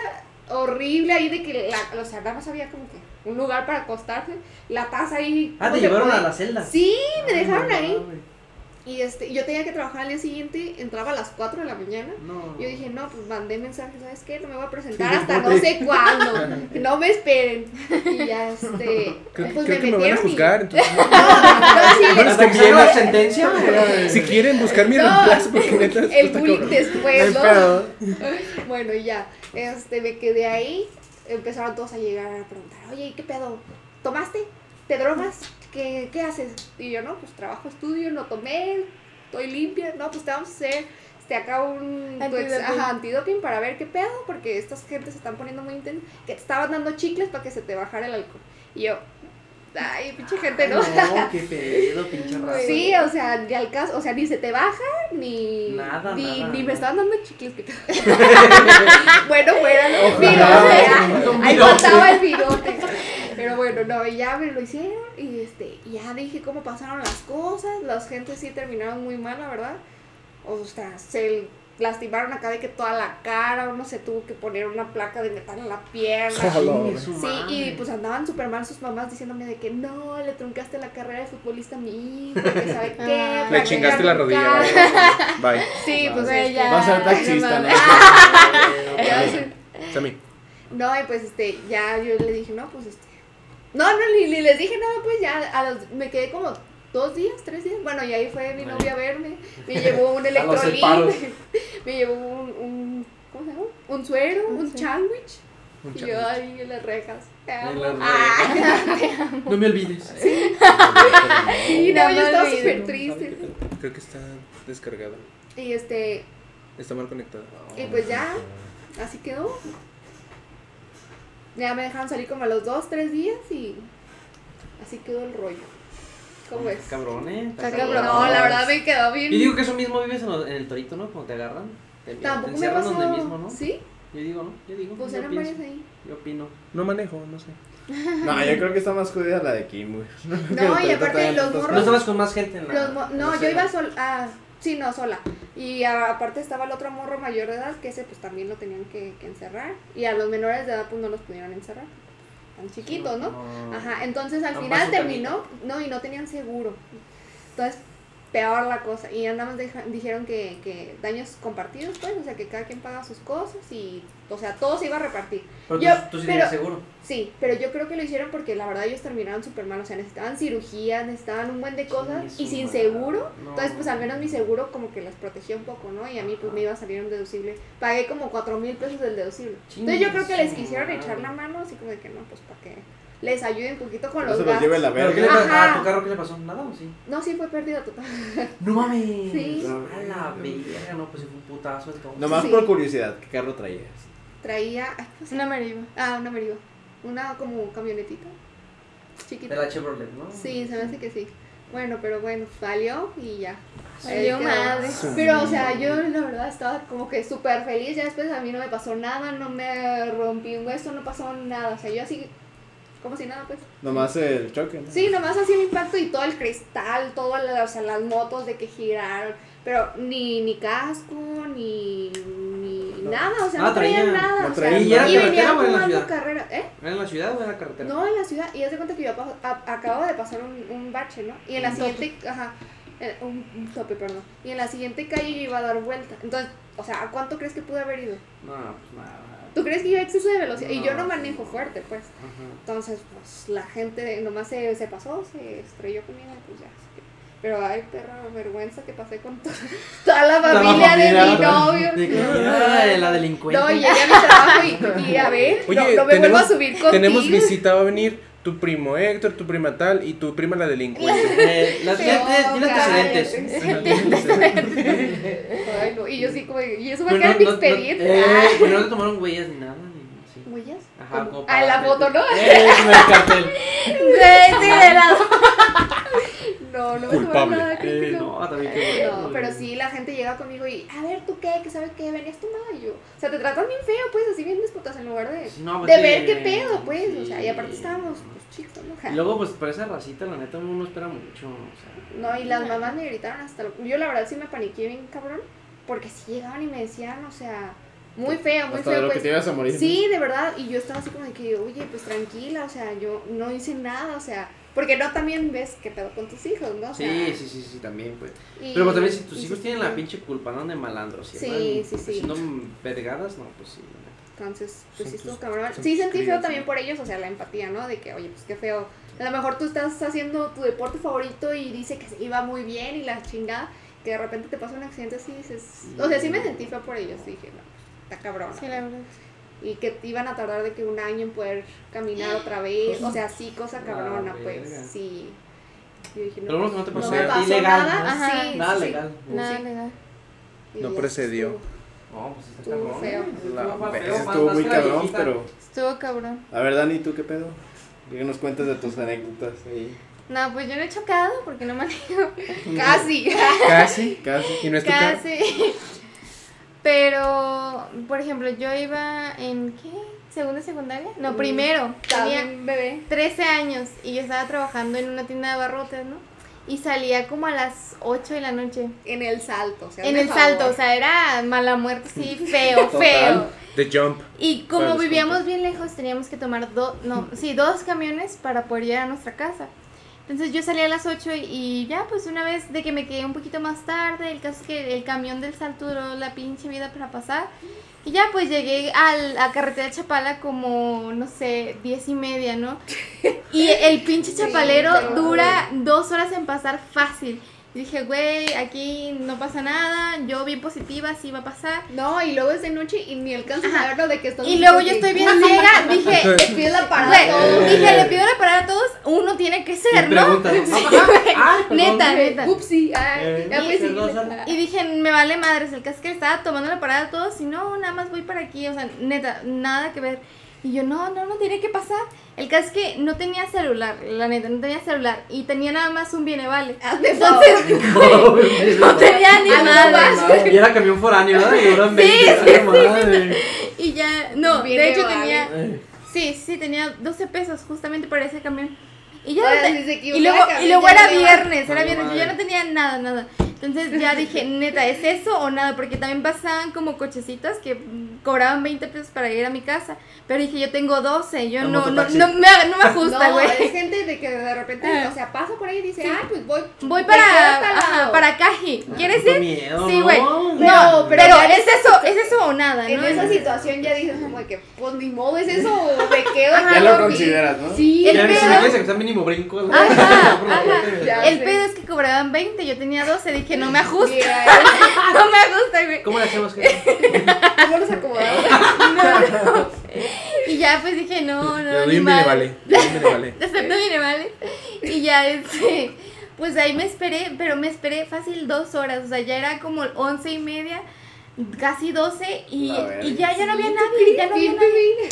horrible ahí de que la, o sea, nada más había como que un lugar para acostarse. La taza ahí. Ah, ¿cómo te llevaron puede? a la celda. Sí, me Ah, dejaron no ahí. Y este, yo tenía que trabajar al día siguiente, entraba a las 4 de la mañana. No. Yo dije, no, pues mandé mensaje, ¿sabes qué? No me voy a presentar hasta no sé cuándo. que no me esperen. Y ya, este. Creo, pues creo que me van a metieron y- juzgar. entonces, No, no, sí, sentencia. si quieren buscar mi No, reemplazo, porque neta, esto el cabrón. después, ¿no? Bueno, y ya, este, me quedé ahí, empezaron todos a llegar a preguntar, oye, ¿y ¿qué pedo? ¿Tomaste? ¿Te drogas? ¿Qué, qué haces? Y yo, no, pues trabajo, estudio, no tomé, estoy limpia, no, pues te vamos a hacer este, acá un pues, Antidoping. para ver qué pedo, porque estas gentes se están poniendo muy intensas, que te estaban dando chicles para que se te bajara el alcohol. Y yo, ay, pinche gente, ¿no? No, qué pedo, pinche raza. Sí, o sea, ni al caso, o sea, ni se te baja, ni, Nada, ni, nada, ni me estaban dando chicles. bueno, fuera, ¿no? Virote, Un ahí faltaba el virote. Pero bueno, no, y ya me lo hicieron y este, ya dije cómo pasaron las cosas, las gentes sí terminaron muy mal, la verdad. O sea, se lastimaron acá de que toda la cara, uno se tuvo que poner una placa de metal en la pierna. Sí, y pues andaban súper mal sus mamás diciéndome de que no, le truncaste la carrera de futbolista a mi hijo, que sabe qué. Ah. Le chingaste la rodilla. Bye. Bye. Sí, pues ya. Va a ser taxista, ¿no? ya sé. Sammy. No, y pues este, ya yo le dije, no, pues este. No, no, ni, ni les dije nada, pues ya a los, me quedé como dos días, tres días. Bueno, y ahí fue mi novia a verme. Me llevó un electrolit. me llevó un, un, ¿cómo se llama? Un suero, Un un sándwich. Y yo ahí en las rejas. Te amo. las Ah, No me olvides. sí, no, No yo estaba súper triste. Creo que está descargado. Y este, Está mal conectado. y pues ya, así quedó. Ya me dejaron salir como a los dos, tres días y así quedó el rollo. ¿Cómo es? Cabrón, eh. Está Sí, cabrón. No, la verdad me quedó bien. Yo digo que eso mismo vives en, los- en el torito, ¿no? Cuando te agarran. Te, te Tampoco me encierran pasó. donde mismo, ¿no? ¿Sí? Yo digo, ¿no? Yo digo. Pues yo eran ahí. Yo opino. No manejo, no sé. No, yo creo que está más jodida la de Kim, güey. No, y aparte los ¿No morros. estabas con más gente en la.? Los no, la yo iba sola. Ah, sí, no, sola. Y aparte estaba el otro morro mayor de edad, que ese pues también lo tenían que, que encerrar. Y a los menores de edad pues no los pudieron encerrar. Tan chiquitos, ¿no? Ajá, entonces al final terminó, no, y no tenían seguro. Entonces, peor la cosa. Y nada más dijeron que, que daños compartidos, pues, o sea, que cada quien paga sus cosas y, o sea, todo se iba a repartir. Pero Yo- tú, tú sí pero- seguro. Sí, pero yo creo que lo hicieron porque la verdad ellos terminaron súper mal, o sea, necesitaban cirugía, necesitaban un buen de cosas Sí, y sin seguro, No. entonces pues al menos mi seguro como que les protegía un poco, ¿no? Y a mí pues me iba a salir un deducible, pagué como cuatro mil pesos del deducible. Entonces yo creo que les quisieron madre. echar la mano, así como de que no, pues para que les ayude un poquito con No los se los lleve gastos. la ¿Pero qué le verga. pasó? Ajá. ¿A tu carro qué le pasó? ¿Nada o sí? No, sí fue pérdida total. No mames. Sí. A la verga, no, pues sí fue un putazo entonces. Nomás Sí. por curiosidad, ¿qué carro traías? Traía, ay, ¿cómo se Una? Meriva. Ah, una Meriva, una como camionetita, De chiquita. la Chevrolet, ¿no? Sí, se me hace que sí. Bueno, pero bueno, salió y ya. Quedó. madre. Pero, o sea, yo la verdad estaba como que súper feliz. Ya después a mí no me pasó nada, no me rompí un hueso, no pasó nada. O sea, yo así, como si nada, pues. Nomás el choque, ¿no? Sí, nomás así el impacto y todo el cristal, todo, o sea, las motos de que giraron. Pero ni, ni casco, ni nada, o sea, Ah, no traían traía- nada. no o traían sea, ¿Y venía o ciudad? carrera, ¿eh? ¿Era en la ciudad o en la carretera? No, en la ciudad. Y haz de cuenta que yo apa- a- acabo de pasar un, un bache, ¿no? Y en la siguiente, ajá, eh, un, un tope, perdón. Y en la siguiente calle yo iba a dar vuelta. Entonces, o sea, ¿a cuánto crees que pude haber ido? No, pues nada. ¿Tú crees que iba a exceso de velocidad? y yo no No. manejo fuerte, pues. Ajá. Entonces, pues la gente nomás se, se pasó, se estrelló conmigo, pues ya. Pero ay, perra, vergüenza que pasé con to- toda la Toda la familia de mi novio. De que mira, la delincuente. No, y llegué a mi trabajo y, y a ver, Oye, no, no me vuelvo a subir contigo. tenemos visita, va a venir tu primo Héctor, tu prima tal y tu prima la delincuente. Eh, las tiene antecedentes. Ay, no, y yo sí como, y eso va a quedar en no- mi expediente. eh, Ah, pero no le tomaron huellas ni nada. Ni, sí. ¿Huellas? Ajá, ¿Cómo? como Ah, en la foto, ¿no? Eh, como el cartel. Sí, sí, de lado. No, no me Culpable. tomaron nada, que Eh, no. también que No, pero sí, la gente llega conmigo y, a ver, ¿tú qué? ¿Qué sabes qué? ¿Venías tomada? Y yo, o sea, te tratan bien feo, pues, así bien despotas en lugar de, no, pues de sí, ver qué pedo, pues, o sea, y aparte estábamos, pues, chicos, ¿no? Y luego, pues, por esa racita, la neta, uno no espera mucho. O sea, No, y las mamás me gritaron hasta, lo- yo la verdad sí me paniqué bien cabrón, porque sí llegaban y me decían, o sea, muy feo, muy Hasta de feo, lo que pues. te ibas a morir. Sí, de verdad, y yo estaba así como de que, oye, pues tranquila, o sea, yo no hice nada, o sea, porque no también ves qué pedo con tus hijos, ¿no? O sea, sí, sí, sí, sí, también, pues. y- Pero pues, también, si tus hijos sí, tienen sí. la pinche culpa, ¿no? De malandros. si Sí, sí, sí. Haciendo vergadas, no, pues sí. Entonces, pues sí estuvo cabrón. Sí sentí feo también ¿no? por ellos, o sea, la empatía, ¿no? De que, oye, pues qué feo. A lo mejor tú estás haciendo tu deporte favorito y dice que iba muy bien y la chingada, que de repente te pasa un accidente así y dices... O sea, sí me sentí feo por ellos, dije, no, está cabrón. Sí, la verdad. Y que iban a tardar de que un año en poder caminar otra vez, o sea, sí, cosa Ah, cabrona, verga. pues, sí. Yo dije, Pero bueno, no te no pasó me nada pasó ilegal, nada, ¿no? Ajá. sí, Nada sí, legal. Nada Sí. legal. No precedió. estuvo. No, pues está Estuvo cabrón. feo. Estuvo La feo, muy cabrón, pero... Estuvo cabrón. A ver, Dani, ¿tú qué pedo? ¿Qué nos cuentas de tus anécdotas ahí? No, pues yo no he chocado porque no manejo. Casi. Casi. Casi. Y no es tu. Casi. Pero, por ejemplo, yo iba en ¿qué? ¿Segunda secundaria? No, Mm. primero. Tenía bebé. 13 años y yo estaba trabajando en una tienda de barrotes, ¿no? Y salía como a las 8 de la noche. En el salto, o sea, En el salto, o sea, era mala muerte, sí, feo, Total. feo. The Jump. Y como vivíamos bien lejos, teníamos que tomar dos, no, sí, dos camiones para poder llegar a nuestra casa. Entonces yo salí a las 8 y, ya, pues una vez de que me quedé un poquito más tarde, el caso es que el camión del salto duró la pinche vida para pasar. Y ya, pues llegué al, a carretera Chapala como, no sé, diez y media, ¿no? Y el pinche chapalero dura dos horas en pasar fácil. Y dije, güey, aquí no pasa nada, yo bien positiva, sí va a pasar. No, y luego es de noche y ni alcanzas Ajá. a ver lo de que estás Y luego yo estoy bien ciega, dije, Te pides la parada. A todos. dije, le pido la parada a todos, uno tiene que ser, ¿no? Neta, neta. Upsi, ah, Eh. Y dije, me vale madres, el caso es que estaba tomando la parada a todos y no, nada más voy para aquí, o sea, neta, nada que ver. Y yo, no, no, no tiene que pasar. El caso es que no tenía celular, la neta, no tenía celular. Y tenía nada más un viene vale. Hazme Entonces, no tenía ni Ah, no, madre. Y era camión foráneo, ¿verdad? Y ahora Sí, 20. madre. Y ya, no, Viene de hecho vale. tenía, sí, sí, tenía 12 pesos justamente para ese camión. Y ya, te- si equivoca y luego, y luego era viernes, era viernes, yo ya no tenía nada, nada. Entonces ya dije, neta, ¿es eso o nada? Porque también pasaban como cochecitas que mm, cobraban 20 pesos para ir a mi casa. Pero dije, yo tengo 12, yo no, no, no, me, no me ajusta, No, güey. es gente de que de repente, Ah. o sea, pasa por ahí y dice, ay, pues voy. Voy para, ajá, lado". para Caji. ¿Quieres Qué ir? miedo, Sí, ¿no? güey. No, No, pero pero, ya es eso, es eso o nada, En ¿no? esa situación ya dices como de que, pues ni modo, es eso, o me quedo Ajá. aquí Ya lo consideras, ¿no? Sí, El Ya, si pedo- me quieres empezar mínimo brinco. ¿no? Ajá, ajá. El pedo es que cobraban 20, yo tenía 12, dije, no me ajusta, no me ajusta, güey. ¿Cómo le hacemos? ¿Cómo los acomodamos? No, no. Y ya pues dije, no, no, Le doy ni un madre. vale. Un vale. Acepto mi vale. Y ya, este, pues ahí me esperé, pero me esperé fácil dos horas, o sea, ya era como once y media, casi doce, y, y ya, ya no había nadie, ya no había nadie.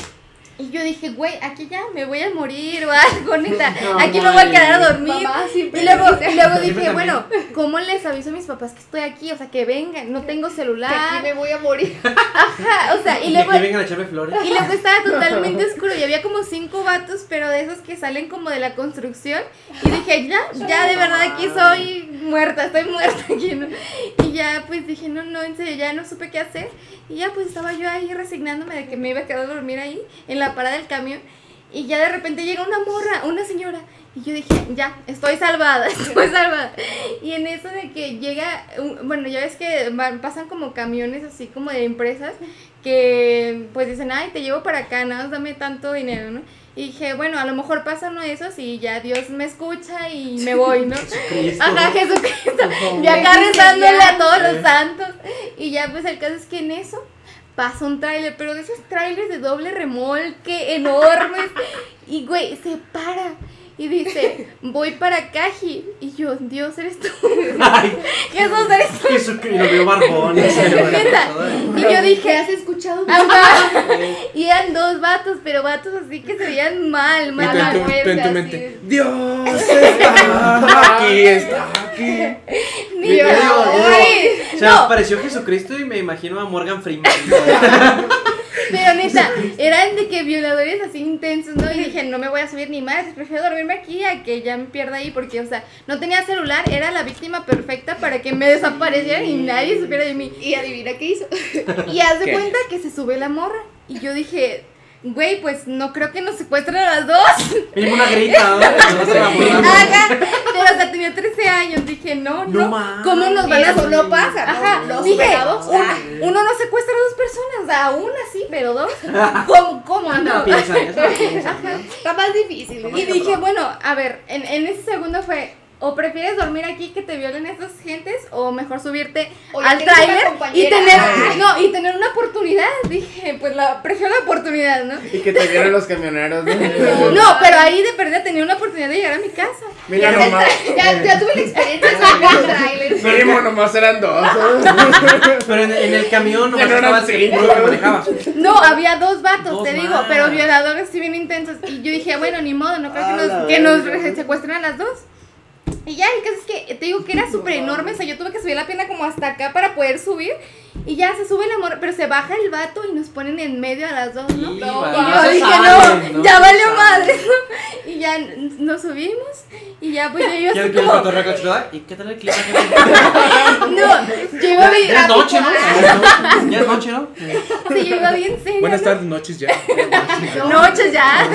Y yo dije, güey, aquí ya me voy a morir o algo, neta, No, aquí me voy a quedar a dormir. Y luego, y luego dije, bueno, ¿cómo les aviso a mis papás que estoy aquí? O sea, que vengan, no tengo que celular. aquí me voy a morir. Ajá, o sea, y Y luego, que vengan a echarme flores. y luego estaba totalmente oscuro y había como cinco vatos, pero de esos que salen como de la construcción. Y dije, ya, ya de verdad aquí soy muerta, estoy muerta aquí, ¿no? Y ya pues dije, no, no, en serio, ya no supe qué hacer. Y ya pues estaba yo ahí resignándome de que me iba a quedar a dormir ahí, en la parada del camión. Y ya de repente llega una morra, una señora. Y yo dije, ya, estoy salvada, estoy salvada. Y en eso de que llega, bueno, ya ves que van- pasan como camiones así como de empresas que pues dicen, ay, te llevo para acá, nada más dame tanto dinero, ¿no? Y dije, bueno, a lo mejor pasa uno de esos y ya Dios me escucha y me voy, ¿no? Jesucristo. Ajá, Jesucristo. Y acá rezándole a todos los santos. Y ya, pues el caso es que en eso pasa un tráiler, pero de esos trailers de doble remolque enormes. Y güey, se para. Y dice, voy para Caji. Y yo, Dios, eres tú. Ay, Jesús, eres tú. Jesucristo. Y lo veo barbón. Y yo ¿Qué dije, has escuchado? Y eran dos vatos, pero vatos así que se veían mal, Y mal, tú en mal. tu- en mente. Dios está aquí, está aquí. Ni Digo, Ay, O sea, no, apareció Jesucristo y me imagino a Morgan Freeman. pero neta, eran de que violadores así intensos, ¿no? Y dije, no me voy a subir ni más, prefiero dormirme aquí a que ya me pierda ahí, porque, o sea, no tenía celular, era la víctima perfecta para que me desaparecieran y nadie supiera de mí. Y adivina qué hizo. Y haz de ¿Qué? cuenta que se sube la morra. Y yo dije, güey, pues no creo que nos secuestren a las dos. Mínimo una grita, ¿no? Que no se va a morir. Ajá, pero o sea, tenía 13 años, dije, no, No no. ¿cómo nos van a no pasa, ¿no? Ajá, Los dije, pegados, uno, ah. uno no secuestra a dos personas, sea, una sí, pero dos, ¿cómo, cómo No no? piensan, eso no piensan, Ajá. Está más difícil. Y dije, bueno, a ver, en, en ese segundo fue, o prefieres dormir aquí que te violen estas gentes, o mejor subirte al tráiler y tener, Ah. no, y tener una oportunidad. Dije, pues la, prefiero la oportunidad, ¿no? Y que te vieron los camioneros. ¿no? No, pero ahí de perdida tenía una oportunidad de llegar a mi casa. Mira Ya, nomás. ya, ya tuve la experiencia de trailer. Mínimo nomás eran dos. Pero en, en el camión nomás no eran estaba puro que manejaba. No, había dos vatos, Dos te digo, más. pero violadores sí bien intensos. Y yo dije, bueno, ni modo, no creo que A nos, que nos secuestren a las dos. Y ya, el caso es que te digo que era súper enorme, o sea, yo tuve que subir la pierna como hasta acá para poder subir. Y ya se sube el amor, pero se baja el vato y nos ponen en medio a las dos, ¿no? Y Y va- yo no dije, salen, no, ya valió madre, ¿no? Y ya nos subimos y ya pues yo iba ¿Quién así quiere como, la? ¿Y qué tal el clima? no, yo iba Ya bien, ya es noche, ¿no? Ya es noche, ¿no? sí, yo iba bien seria, Buenas ¿no? tardes, noches ya. Noches ya.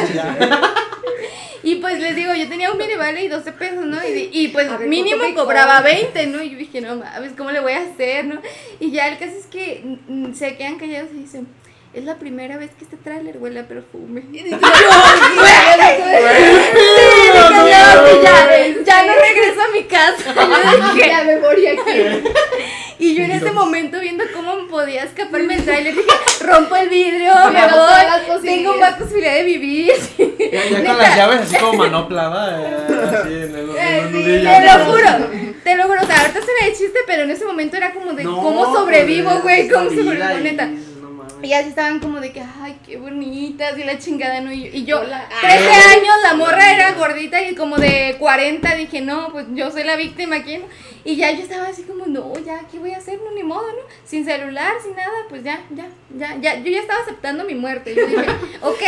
Y pues les digo, yo tenía un mini vale y 12 pesos, ¿no? Y, y pues ver, mínimo ¿cuánto me cobraba cobras? 20, ¿no? Y yo dije, no mames, ¿cómo le voy a hacer, no? Y ya el caso es que mm, se quedan callados y dicen, es la primera vez que este tráiler huele a perfume. Y dije, ya, ya no regreso a mi casa. Ya me morí aquí. y yo en ese momento viendo cómo me podía escaparme del tráiler, dije, rompo el vidrio, me voy, tengo más posibilidad de vivir. Ya, con las llaves así como manopla, ¿va? Eh, Así en el, en el nudillo. Te lo juro, te lo juro, o sea, ahorita se de chiste, pero en ese momento era como de No, cómo sobrevivo, pues, güey, cómo sobrevivo, neta. Y así estaban como de que, ay, qué bonitas, y la chingada, ¿no? Y, y yo, Hola. 13 años, la morra era gordita y como de 40, dije, no, pues yo soy la víctima aquí, ¿no? Y ya yo estaba así como, no, ya, ¿qué voy a hacer? No, ni modo, ¿no? Sin celular, sin nada, pues ya, ya, ya, ya, yo ya estaba aceptando mi muerte. Yo dije, ok,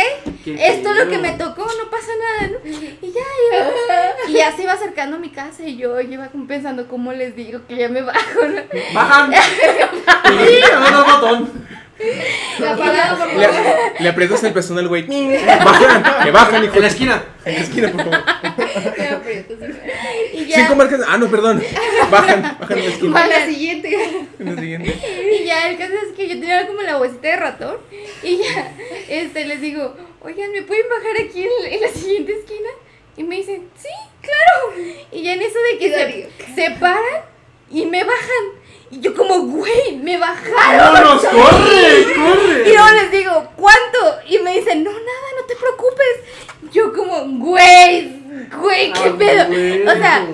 Qué esto es lo que me tocó, no pasa nada, ¿no? Y ya iba, y ya se iba acercando a mi casa y yo, yo iba como pensando, ¿cómo les digo que ya me bajo, ¿no? Bajan. Sí, La parada, por Le, favor. le aprietas el pezón al güey. Bajan, que bajan, hijo. En la esquina. En la esquina, por favor. Me aprieto, sí. Y ya, Cinco marcas. Ah, no, perdón. Bajan, bajan en la esquina. A la siguiente. En la siguiente. y ya el caso es que yo tenía como la bolsita de ratón. Y ya, este, les digo, oigan, ¿me pueden bajar aquí en, en la siguiente esquina? Y me dicen, sí, claro. Y ya en eso de que se paran y me bajan. Y yo como, güey, me bajaron. ¡Vámonos! ¡Corre! ¡Corre! Y luego les digo, ¿cuánto? Y me dicen, no, nada, no te preocupes. Yo como, güey, güey, qué Ah, pedo. güey. O sea,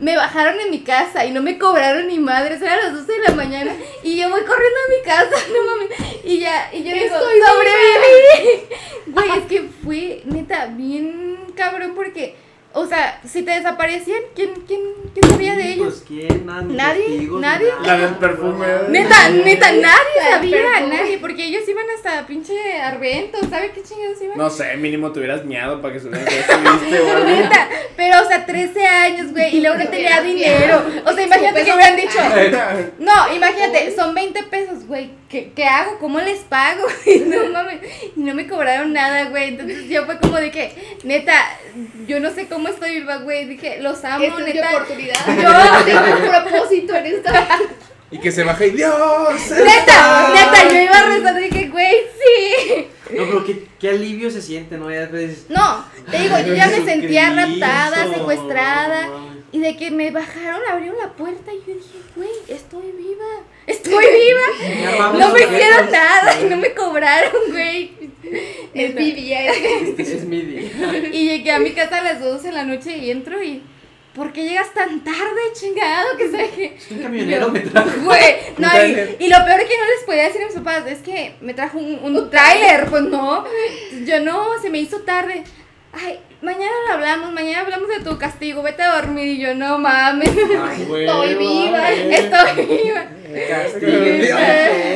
me bajaron en mi casa y no me cobraron ni madres, eran las 12 de la mañana. Y yo voy corriendo a mi casa, no mames. Y ya, y yo digo, sobreviví. Güey, es que fue neta bien cabrón porque, o sea, si te desaparecían, ¿quién, quién, quién sabía de ellos? Pues, ¿quién? Nadie. Nadie, nadie. La del perfume. Neta, neta, nadie sabía, nadie, porque ellos iban hasta pinche Arvento, ¿sabe qué chingados iban? No sé, mínimo te hubieras miado para que supieran que estuviste o algo. Neta, pero o sea, 13 años, güey, y luego no tenía dinero. O sea, imagínate que hubieran dicho, no, imagínate, son 20 pesos, güey, ¿qué, ¿qué hago? ¿Cómo les pago? Y no mames, y no me cobraron nada, güey. Entonces yo fue como de que, neta, yo no sé cómo estoy viva, güey. Dije, los amo, Esta es mi neta. oportunidad. Yo- tengo un propósito en esta. Y que se baja y Dios. Neta, neta, yo iba a rezar y dije, güey, sí. No, pero qué, qué alivio se siente, ¿no? Ya después. No, te digo, yo ya me sentía raptada, secuestrada. Y de que me bajaron, abrieron la puerta y yo dije, güey, estoy viva, estoy viva. No me hicieron nada y no me cobraron, güey. Es mi día. Es mi día. Y llegué a mi casa a las 12 de la noche y entro y, ¿por qué llegas tan tarde, chingado? Que sé que... Un camionero me trajo. Güey, no, Un y, lo peor es que no les podía decir a mis papás, es que me trajo un, un tráiler, pues no, yo no, se me hizo tarde. Ay, mañana lo hablamos, mañana hablamos de tu castigo, vete a dormir y yo no mames, Ay, güey, Estoy viva. estoy viva. Castígueme,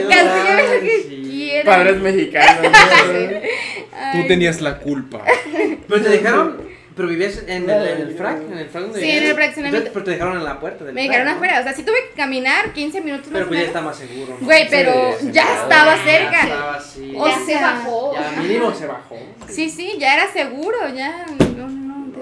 Castígueme ay, quieras. Padres mexicanos. ¿no? Tú tenías la culpa. Pero te dejaron. Pero vivías en el, en el frac, en el frac donde Sí, vivías. en el fraccionamiento. Pero te dejaron en la puerta del Me frac, dejaron ¿no? afuera, o sea, sí tuve que caminar 15 minutos más Pero pues ya está más seguro. ¿no? Güey, pero Sí, ya sí, estaba ya cerca. estaba así. O ya se sea, bajó. Ya mínimo se bajó. Sí, sí, ya era seguro, ya. No, no. No,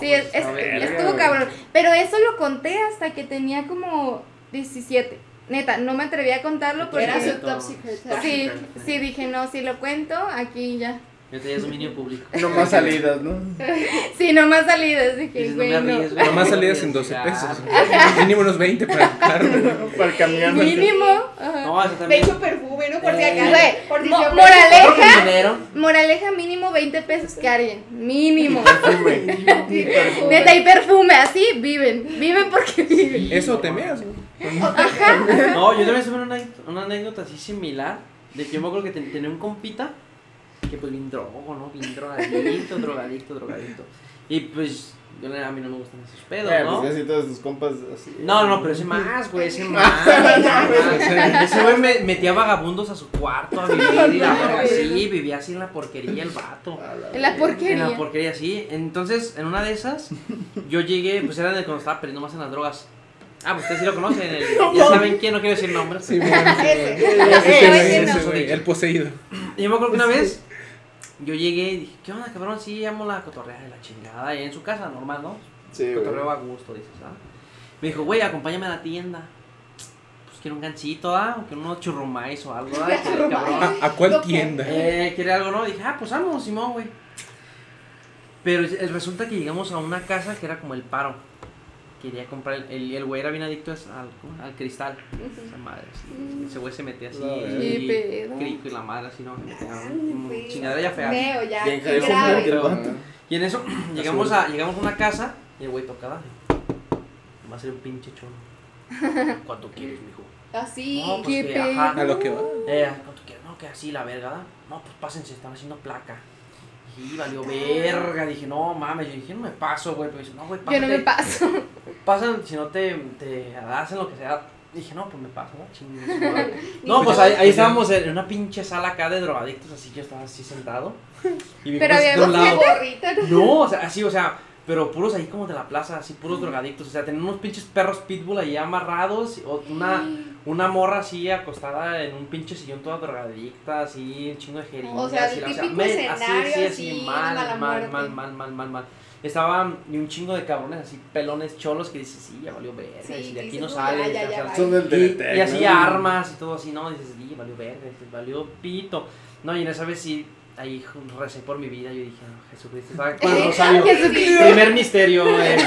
Sí, pues, es, es- estuvo cabrón. Pero eso lo conté hasta que tenía como 17. Neta, no me atreví a contarlo porque. Era su top secret. Sí, sí, dije, no, si lo cuento, aquí ya. Ya te es dominio público. No más salidas, ¿no? Sí, no más salidas. Dije, Dices, no güey, me no. Nomás salías en 12 pesos. Mínimo unos 20 para el carro. Para el camión. Mínimo. ajá. No, eso Me también. echo perfume, ¿no? Por si acaso. güey, Por si mo- moraleja. Moraleja mínimo 20 pesos que alguien. Mínimo. Perfume. Neta, y perfume, así viven. Viven porque viven. Eso te meas, güey. No, yo también tuve una, anécdota- una anécdota así similar. De que yo me acuerdo que ten- tenía un compita que pues bien drogo, ¿no? Bien drogadicto, drogadicto, drogadicto. Y pues yo, a mí no me gustan esos pedos, Eh, ¿no? pues así todos tus compas así. No, no, pero ese más, güey, ese más. ese güey me metía vagabundos a su cuarto a vivir y la verga así, vivía así en la porquería el vato. En la En porquería. la porquería, sí. Entonces, en una de esas, yo llegué, pues era de cuando estaba perdiendo más en las drogas. Ah, pues ustedes sí lo conocen, el- ya saben quién, no quiero decir nombres. Sí, bueno. El poseído. Y yo me acuerdo que una vez yo llegué y dije, ¿qué onda, cabrón? Sí, llamo la cotorrea de la chingada. Y en su casa, normal, ¿no? Sí. Cotorreo a gusto, dices, ¿ah? Me dijo, güey, acompáñame a la tienda. Pues quiero un ganchito, ¿ah? O quiero unos churrumais o algo, ¿ah? Cabrón. ¿A, a cuál tienda? Eh, quiere algo, ¿no? Dije, ah, pues vamos, Simón, güey. Pero es- resulta que llegamos a una casa que era como el paro. Quería comprar, el- el el güey era bien adicto al, al cristal. Esa madre, sí. Ese güey se metía así. Y, pedo. crico y la madre así, ¿no? Pues. Chingadera ya fea. Neo, ya. Bien grave. Y en eso llegamos a, llegamos a una casa y el güey tocaba. Va a ser un pinche chono. ¿Cuánto quieres, mijo? Así. No, pues qué que, ajá. A lo que va. Eh, ¿cuánto quieres? No, que así la verga. No, pues pásense, están haciendo placa. Y valió verga. Dije, no mames. Yo dije, no me paso, güey. Pero dice, no, güey, Yo no me pásate. paso. Pasan, si no te, te hacen lo que sea. Dije, no, pues me paso, ¿no? Madre. No, pues ahí, ahí estábamos en una pinche sala acá de drogadictos, así yo estaba así sentado. Y Pero había un. Gorrita, ¿no? No, o sea, así, o sea, pero puros ahí como de la plaza, así puros drogadictos. O sea, tenían unos pinches perros pitbull ahí amarrados, o una, una morra así acostada en un pinche sillón toda drogadicta, así, un chingo de jeringas. O sea, el típico me- escenario así, mal, mala mal, mal, mal, mal, mal, mal. Estaba y un chingo de cabrones así, pelones cholos que dices, sí, ya valió verga, Sí, y de aquí no sale. ya, y ya, ya, así armas y todo así, ¿no? Dices, sí, valió verga, dices, valió pito. No, y en esa vez sí, ahí recé por mi vida, yo dije, "Ah, Jesucristo, estaba con el rosario. Jesucristo. Primer misterio en, en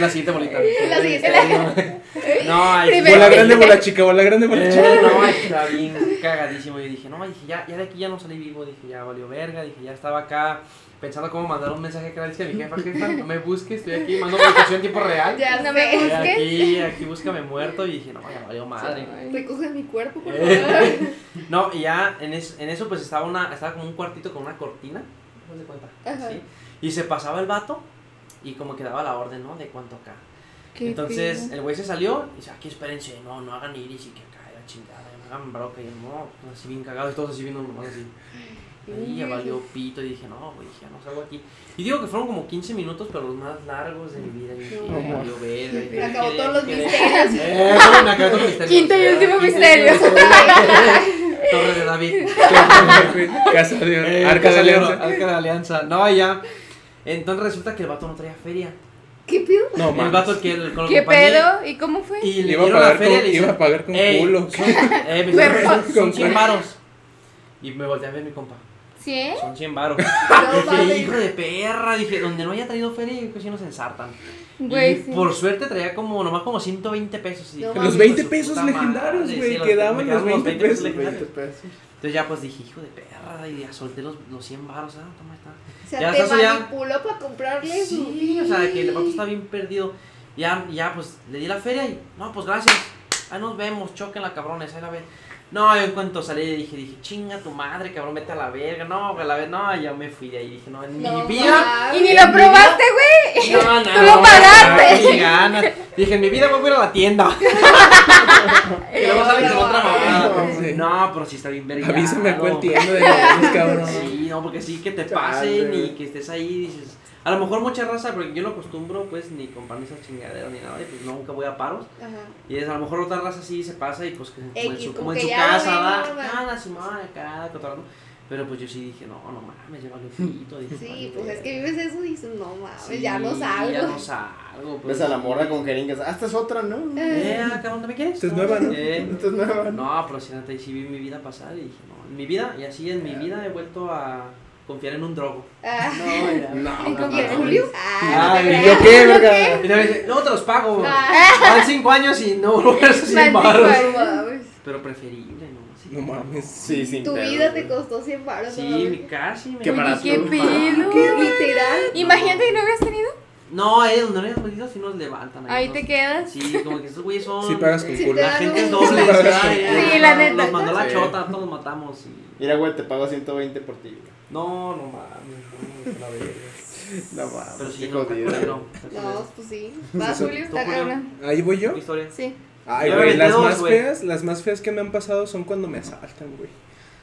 la siguiente bolita. La siguiente. No, Primer Bola grande, bola chica, bola grande, bola chica. Eh, no, ay, estaba bien cagadísimo. Yo dije, no, dije, ya, ya de aquí ya no salí vivo. Dije, ya valió verga. Dije, ya estaba acá pensando cómo mandar un mensaje que a mi jefa, jefa, no me busques, estoy aquí, mando ubicación en tiempo real. Ya No me busques. aquí, aquí búscame muerto. Y dije, no, ya valió madre. Recoge mi cuerpo, por Eh, favor. No, y ya en, es- en eso pues estaba una estaba como un cuartito con una cortina. ¿No de cuenta? Y se pasaba el vato y como que daba la orden, ¿no? De cuánto acá. Qué Entonces el güey se salió y dice, aquí espérense, no, no hagan iris y que cae la chingada, no hagan broca y no, así bien cagados y todos así viendo nomás así. Ahí ya valió pito y dije, no, güey, ya no salgo aquí. Y digo que fueron como 15 minutos, pero los más largos de mi vida. Y dije, No, valió verga. y Me me acabó quedé- todos los misterios. Eh, me acabó todos los misterios. Quinto y último misterio. Torre de David. Casa de Eh, arca de alianza. Arca de Alianza. No, ya. Entonces resulta que el vato no traía feria. ¿Qué pedo? No, el vato que el- con ¿Qué pedo? ¿Y cómo fue? Y le Iba a dieron la pagar feria con- le iba dicen, a pagar con "Ey, culo". Son, eh, son, son con 100 culo. varos. Y me volteé a ver mi compa. ¿Sí? eh? Son 100 varos. No dije, hijo de perra. Dije, donde no haya traído feria, yo creo que sí nos ensartan. Güey, y sí. por suerte traía como, nomás como 120 pesos. Y dije, No Los mames. 20 hijo de su pesos legendarios, madre, güey, los- que daban me los quedaron 20 pesos, legendarios. 20 pesos. Entonces ya pues dije, hijo de perra. Y ya solté los, los 100 varos. Ah, toma, está. O sea, Ya te estás ya- manipuló para comprarle su Sí, o sea, que el vato está bien perdido. Ya, ya, pues, le di la feria y, no, pues, gracias. Ahí nos vemos, choquen la cabrones, ahí la ven. No, yo en cuanto salí dije, dije, chinga tu madre, cabrón, vete a la verga. No, a la verga, no, ya me fui de ahí. Dije, no, en No mi vida. Y ni lo probaste, güey. No, no, Tú lo no, pagaste. ganas. Dije, en mi vida voy a ir a la tienda. y luego salen con otra mamada. Sí. No, pero sí está bien verga. Avísame a cuál tienda de los cabrón. Sí, no, porque sí que te pasen y que estés ahí y dices. A lo mejor mucha raza, porque yo no acostumbro pues ni comprarme esas chingaderas ni nada, y pues nunca voy a paros. Ajá. Y es, a lo mejor otra raza sí se pasa y pues como, como en X, su, como como en que su ya casa, va, normal. nada, Simón, acá, cotorreando. Pero pues yo sí dije, no, no mames, lleva fito. Dije, Sí, pues es que vives eso y dices, no mames, Sí, ya no salgo. Ya no salgo. pues, Ves a la morra con jeringas. Ah, esta es otra, ¿no? Eh, acá, ¿dónde me quieres? Esta es nueva, ¿no? Eh, Esta es nueva. No, pero neta, y sí vi mi vida pasar y dije, no, en mi vida, y así en mi vida he vuelto a confiar en un drogo. Ah. No, ya. No, ¿Y con no, quién, no. Julio? Ah, Ay, no te ¿y creas. ¿Yo qué, verga? Y también dice, luego te los pago. Ah. Van cinco años y no vuelvo a esos 100 Maldito baros. No mames. Pero preferible, ¿no? No mames. Sí, sin Tu pedo, vida te costó 100 baros. Sí, mi casi me Qué barato. qué pedo. Literal. Imagínate que no hubieras tenido. No, eh, donde no hayas metido sí nos levantan. Ahí nos- te quedas. Sí, como que estos güeyes son. Sí pagas con eh, culo. te La gente es doble. Sí, la neta. Nos mandó la chota, todos nos matamos. Y... Mira, güey, te pago 120 por ti. güey. No, no mames, no, la verga. No mames. Pero sí, qué no, culero. No, pues sí. ¿Vas, Julio? Está cabrón. Ahí voy yo. ¿Qué historia? Sí. Ay, güey, las más feas, las más feas que me han pasado son cuando me asaltan, güey.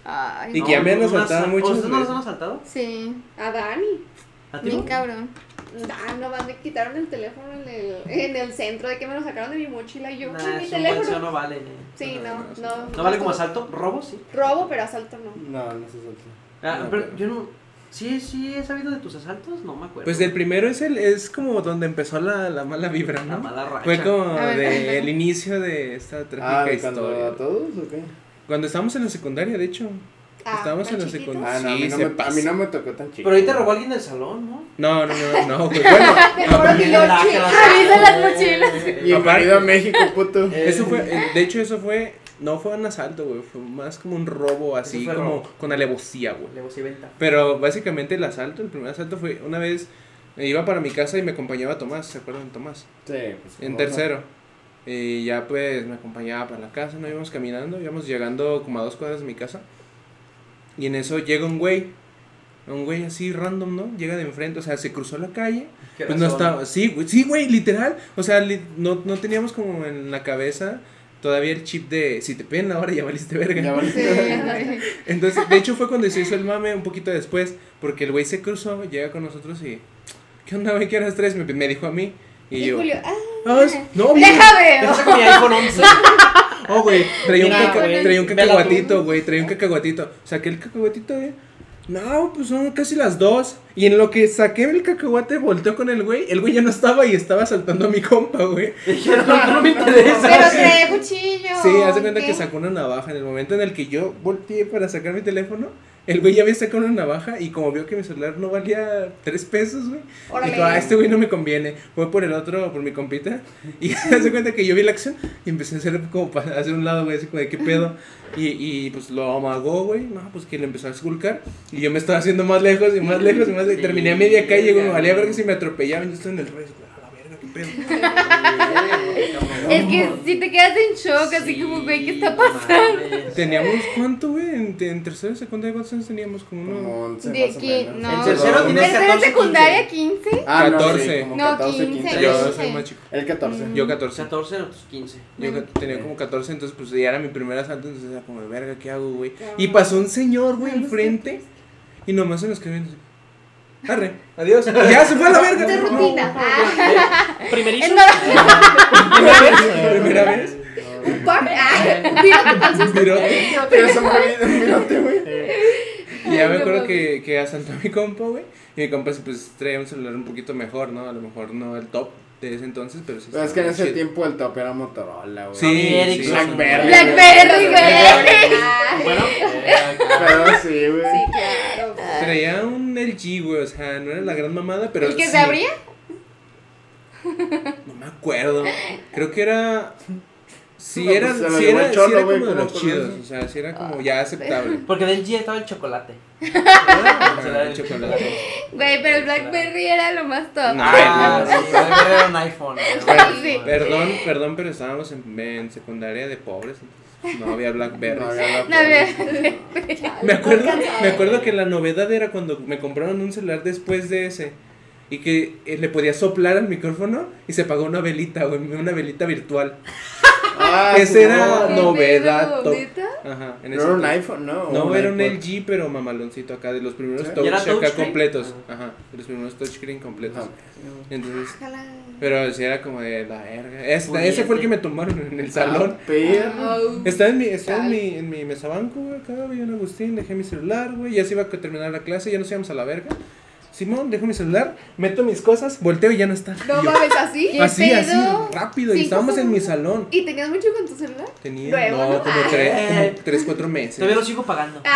Ay, Y que ya me han no, asaltado no, muchas ¿Ustedes no los han asaltado? Sí. A Dani. ¿A ti? Bien no? cabrón. Ah, nomás me quitaron el teléfono en el, en el centro de que me lo sacaron de mi mochila y yo, Nah, "Ay, mi es teléfono. no vale. eh. Sí, no, no. ¿No vale como asalto? ¿Robo? Sí. Robo, pero asalto no. No, no se suelta. Ah, No, pero pero- yo no. Sí, sí, he sabido de tus asaltos, no me acuerdo. Pues el primero es el, es como donde empezó la, la mala vibra, La ¿no? mala racha. Fue como de el inicio de esta trágica Ah, ¿de historia. cuando a todos o qué? Cuando estábamos en la secundaria, de hecho. Ah, Estábamos ¿tan en la secundaria. Ah, no, a, Sí, mí no se me, a mí no me tocó tan chico. Pero ahí te robó alguien del salón, ¿no? No, no, no, no, güey. Bueno, Mira, lonche. que las- mochilas. Bienvenido a México, puto. eso fue, eh, de hecho eso fue, no fue un asalto, güey, fue más como un robo así, como robo. con alevosía, güey. Le voy venta. Pero básicamente el asalto, el primer asalto fue una vez, me iba para mi casa y me acompañaba Tomás, ¿se acuerdan de Tomás? Sí, pues. En ¿cómo tercero. Y ya pues me acompañaba para la casa, no íbamos caminando, íbamos llegando como a dos cuadras de mi casa. Y en eso llega un güey, un güey así random, ¿no? Llega de enfrente, o sea, se cruzó la calle. Pues no estaba, sí, güey, sí, güey, literal. O sea, li- no, no teníamos como en la cabeza todavía el chip de si te piden ahora ya valiste verga. Ya. Entonces, de hecho fue cuando se hizo el mame un poquito después, porque el güey se cruzó, llega con nosotros y, ¿qué onda, güey? ¿Qué horas tres? Me, me dijo a mí. Y Y yo, Julio, ah, "Ah, no, bien". Deja ver. Esa con mi iPhone 11. Oh, güey, traía un, caca- güey. traía un cacahuatito, güey, traía un cacahuatito. Saqué el cacahuatito, güey. No, pues son casi las dos. Y en lo que saqué el cacahuate, volteó con el güey. El güey ya no estaba y estaba saltando a mi compa, güey. Dijeron, no, no me interesa. Pero trae cuchillo. Sí, hace cuenta ¿qué? que sacó una navaja. En el momento en el que yo volteé para sacar mi teléfono, el güey ya había sacado una navaja. Y como vio que mi celular no valía tres pesos, güey, dijo, ah, este güey no me conviene. Voy por el otro, por mi compita. Y hace cuenta que yo vi la acción y empecé a hacer como para hacer un lado, güey, así como de qué pedo. Y, y pues lo amagó, güey. No, pues que le empezó a esculcar. Y yo me estaba haciendo más lejos y más lejos y más lejos. Y terminé a media calle, güey. Me valía ver que si me atropellaban. Yo estoy en el revés, güey. Es que si te quedas en shock, así como, güey, ¿qué está pasando? Teníamos cuánto, güey, en, en tercero y secundaria, ¿cuántos años teníamos? Como uno. Como 11 De más o menos. no. En tercero tienes Tercero 14, secundaria, 15. Ah, no, 14. sí, como No, 14, 15, 15. Yo quince. soy más chico. El 14. Yo 14. 14 a tus 15. Yo Bueno. tenía como 14, entonces pues ya era mi primer asalto, entonces era como, verga, ¿qué hago, güey? Y pasó un señor, güey, No, no enfrente y nomás se nos quedó viendo. Arre, adiós. Y ya se fue a la verga. rutina. Ah, Primerizo. Primera vez. Un par. Ah, mira, calzas. Virote. Pero eso un virote, güey. Y ya me acuerdo que, que mi compa, güey. Y mi compa pues traía un celular un poquito mejor, ¿no? A lo mejor no el top de ese entonces, pero sí. Pero es que en ese chido. tiempo el top era Motorola, güey. Sí, sí. Blackberry. Blackberry, güey. Bueno, Pero sí, güey. Sí, claro. Traía un LG, güey, o sea, no era la gran mamada, pero ¿El que sí. se abría? No me acuerdo. Creo que era. Sí, No, era, pues, era, era como de ¿cómo los chidos. O sea, sí era como ya aceptable. porque del G estaba el chocolate. El chocolate. Güey, pero el Blackberry era lo más top. No. Ah, sí, pero era un iPhone. Sí. Perdón, perdón, pero estábamos en, en secundaria de pobres. entonces No había Blackberry. No había No había- Me acuerdo, me acuerdo que la novedad era cuando me compraron un celular después de ese. Y que eh, le podía soplar al micrófono y se pagó una velita, güey, una velita virtual. Ah, Ese sí, era no. no- novedad. Ajá, en No ese era un iPhone, ¿no? No, era un iPod. LG, pero mamaloncito acá, de los primeros ¿Sí? touch ¿Y era acá touchscreen? completos. Ajá, de los primeros touchscreen completos. Ah, Entonces, pero sí era como de la verga. Este- ese fue el que me tomaron en el salón. Ah, perro. Estaba en mi, estaba en mi, en mi mesabanco, güey, acá, güey, en Agustín, dejé mi celular, güey, ya se iba a terminar la clase, ya nos íbamos a la verga. Simón, dejo mi celular, meto mis cosas, volteo y ya no está. No yo, mames, así. ¿Qué así, así, pedo? rápido, y estábamos en mi salón. ¿Y tenías mucho con tu celular? Tenía, Luego, no, ¿no? como, tres, como tres, cuatro meses. Todavía lo sigo pagando.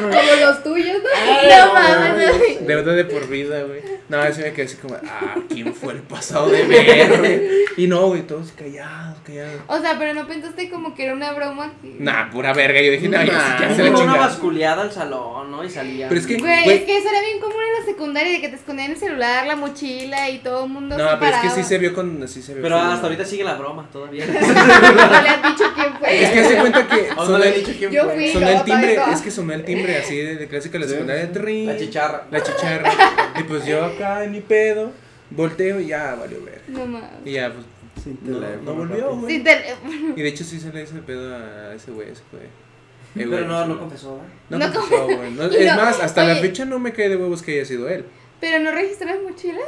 Como los tuyos, ¿no? No mames. Deuda de por vida, güey. No, ese me quedé así como, ah, ¿quién fue el pasado de ver, güey? Y no, güey, todos callados, callados. O sea, pero no pensaste como que era una broma. que- Nah, pura verga. Yo dije, no, ya, Nah. ya se la Hubo una chingada. basculeada al salón, ¿no? Y salía. Pero es que- Güey, Güey. es que eso era bien común en la secundaria, de que te escondían el celular, la mochila y todo el mundo No, se pero es que sí se vio con. Sí se vio Pero con- hasta ahorita sigue la broma todavía. No le han dicho quién fue. Es que hace cuenta que no sonó le he el, dicho quién Yo fue. fui. sonó no, el timbre. no. Es que sonó el timbre así de, de clásica de la Sí. secundaria. trin, La chicharra. La chicharra. Y pues yo acá en mi pedo, volteo y ya valió ver. No mames. Y ya, pues. Sin No, teléfono, no volvió, güey. Sin teléfono. Y de hecho sí se le hizo el pedo a ese güey, ese güey. Eh, Pero no, sí, no confesó, ¿verdad? No, No confesó, güey. No, es no, más, hasta la fecha no me cae de huevos que haya sido él. Pero no registras mochilas.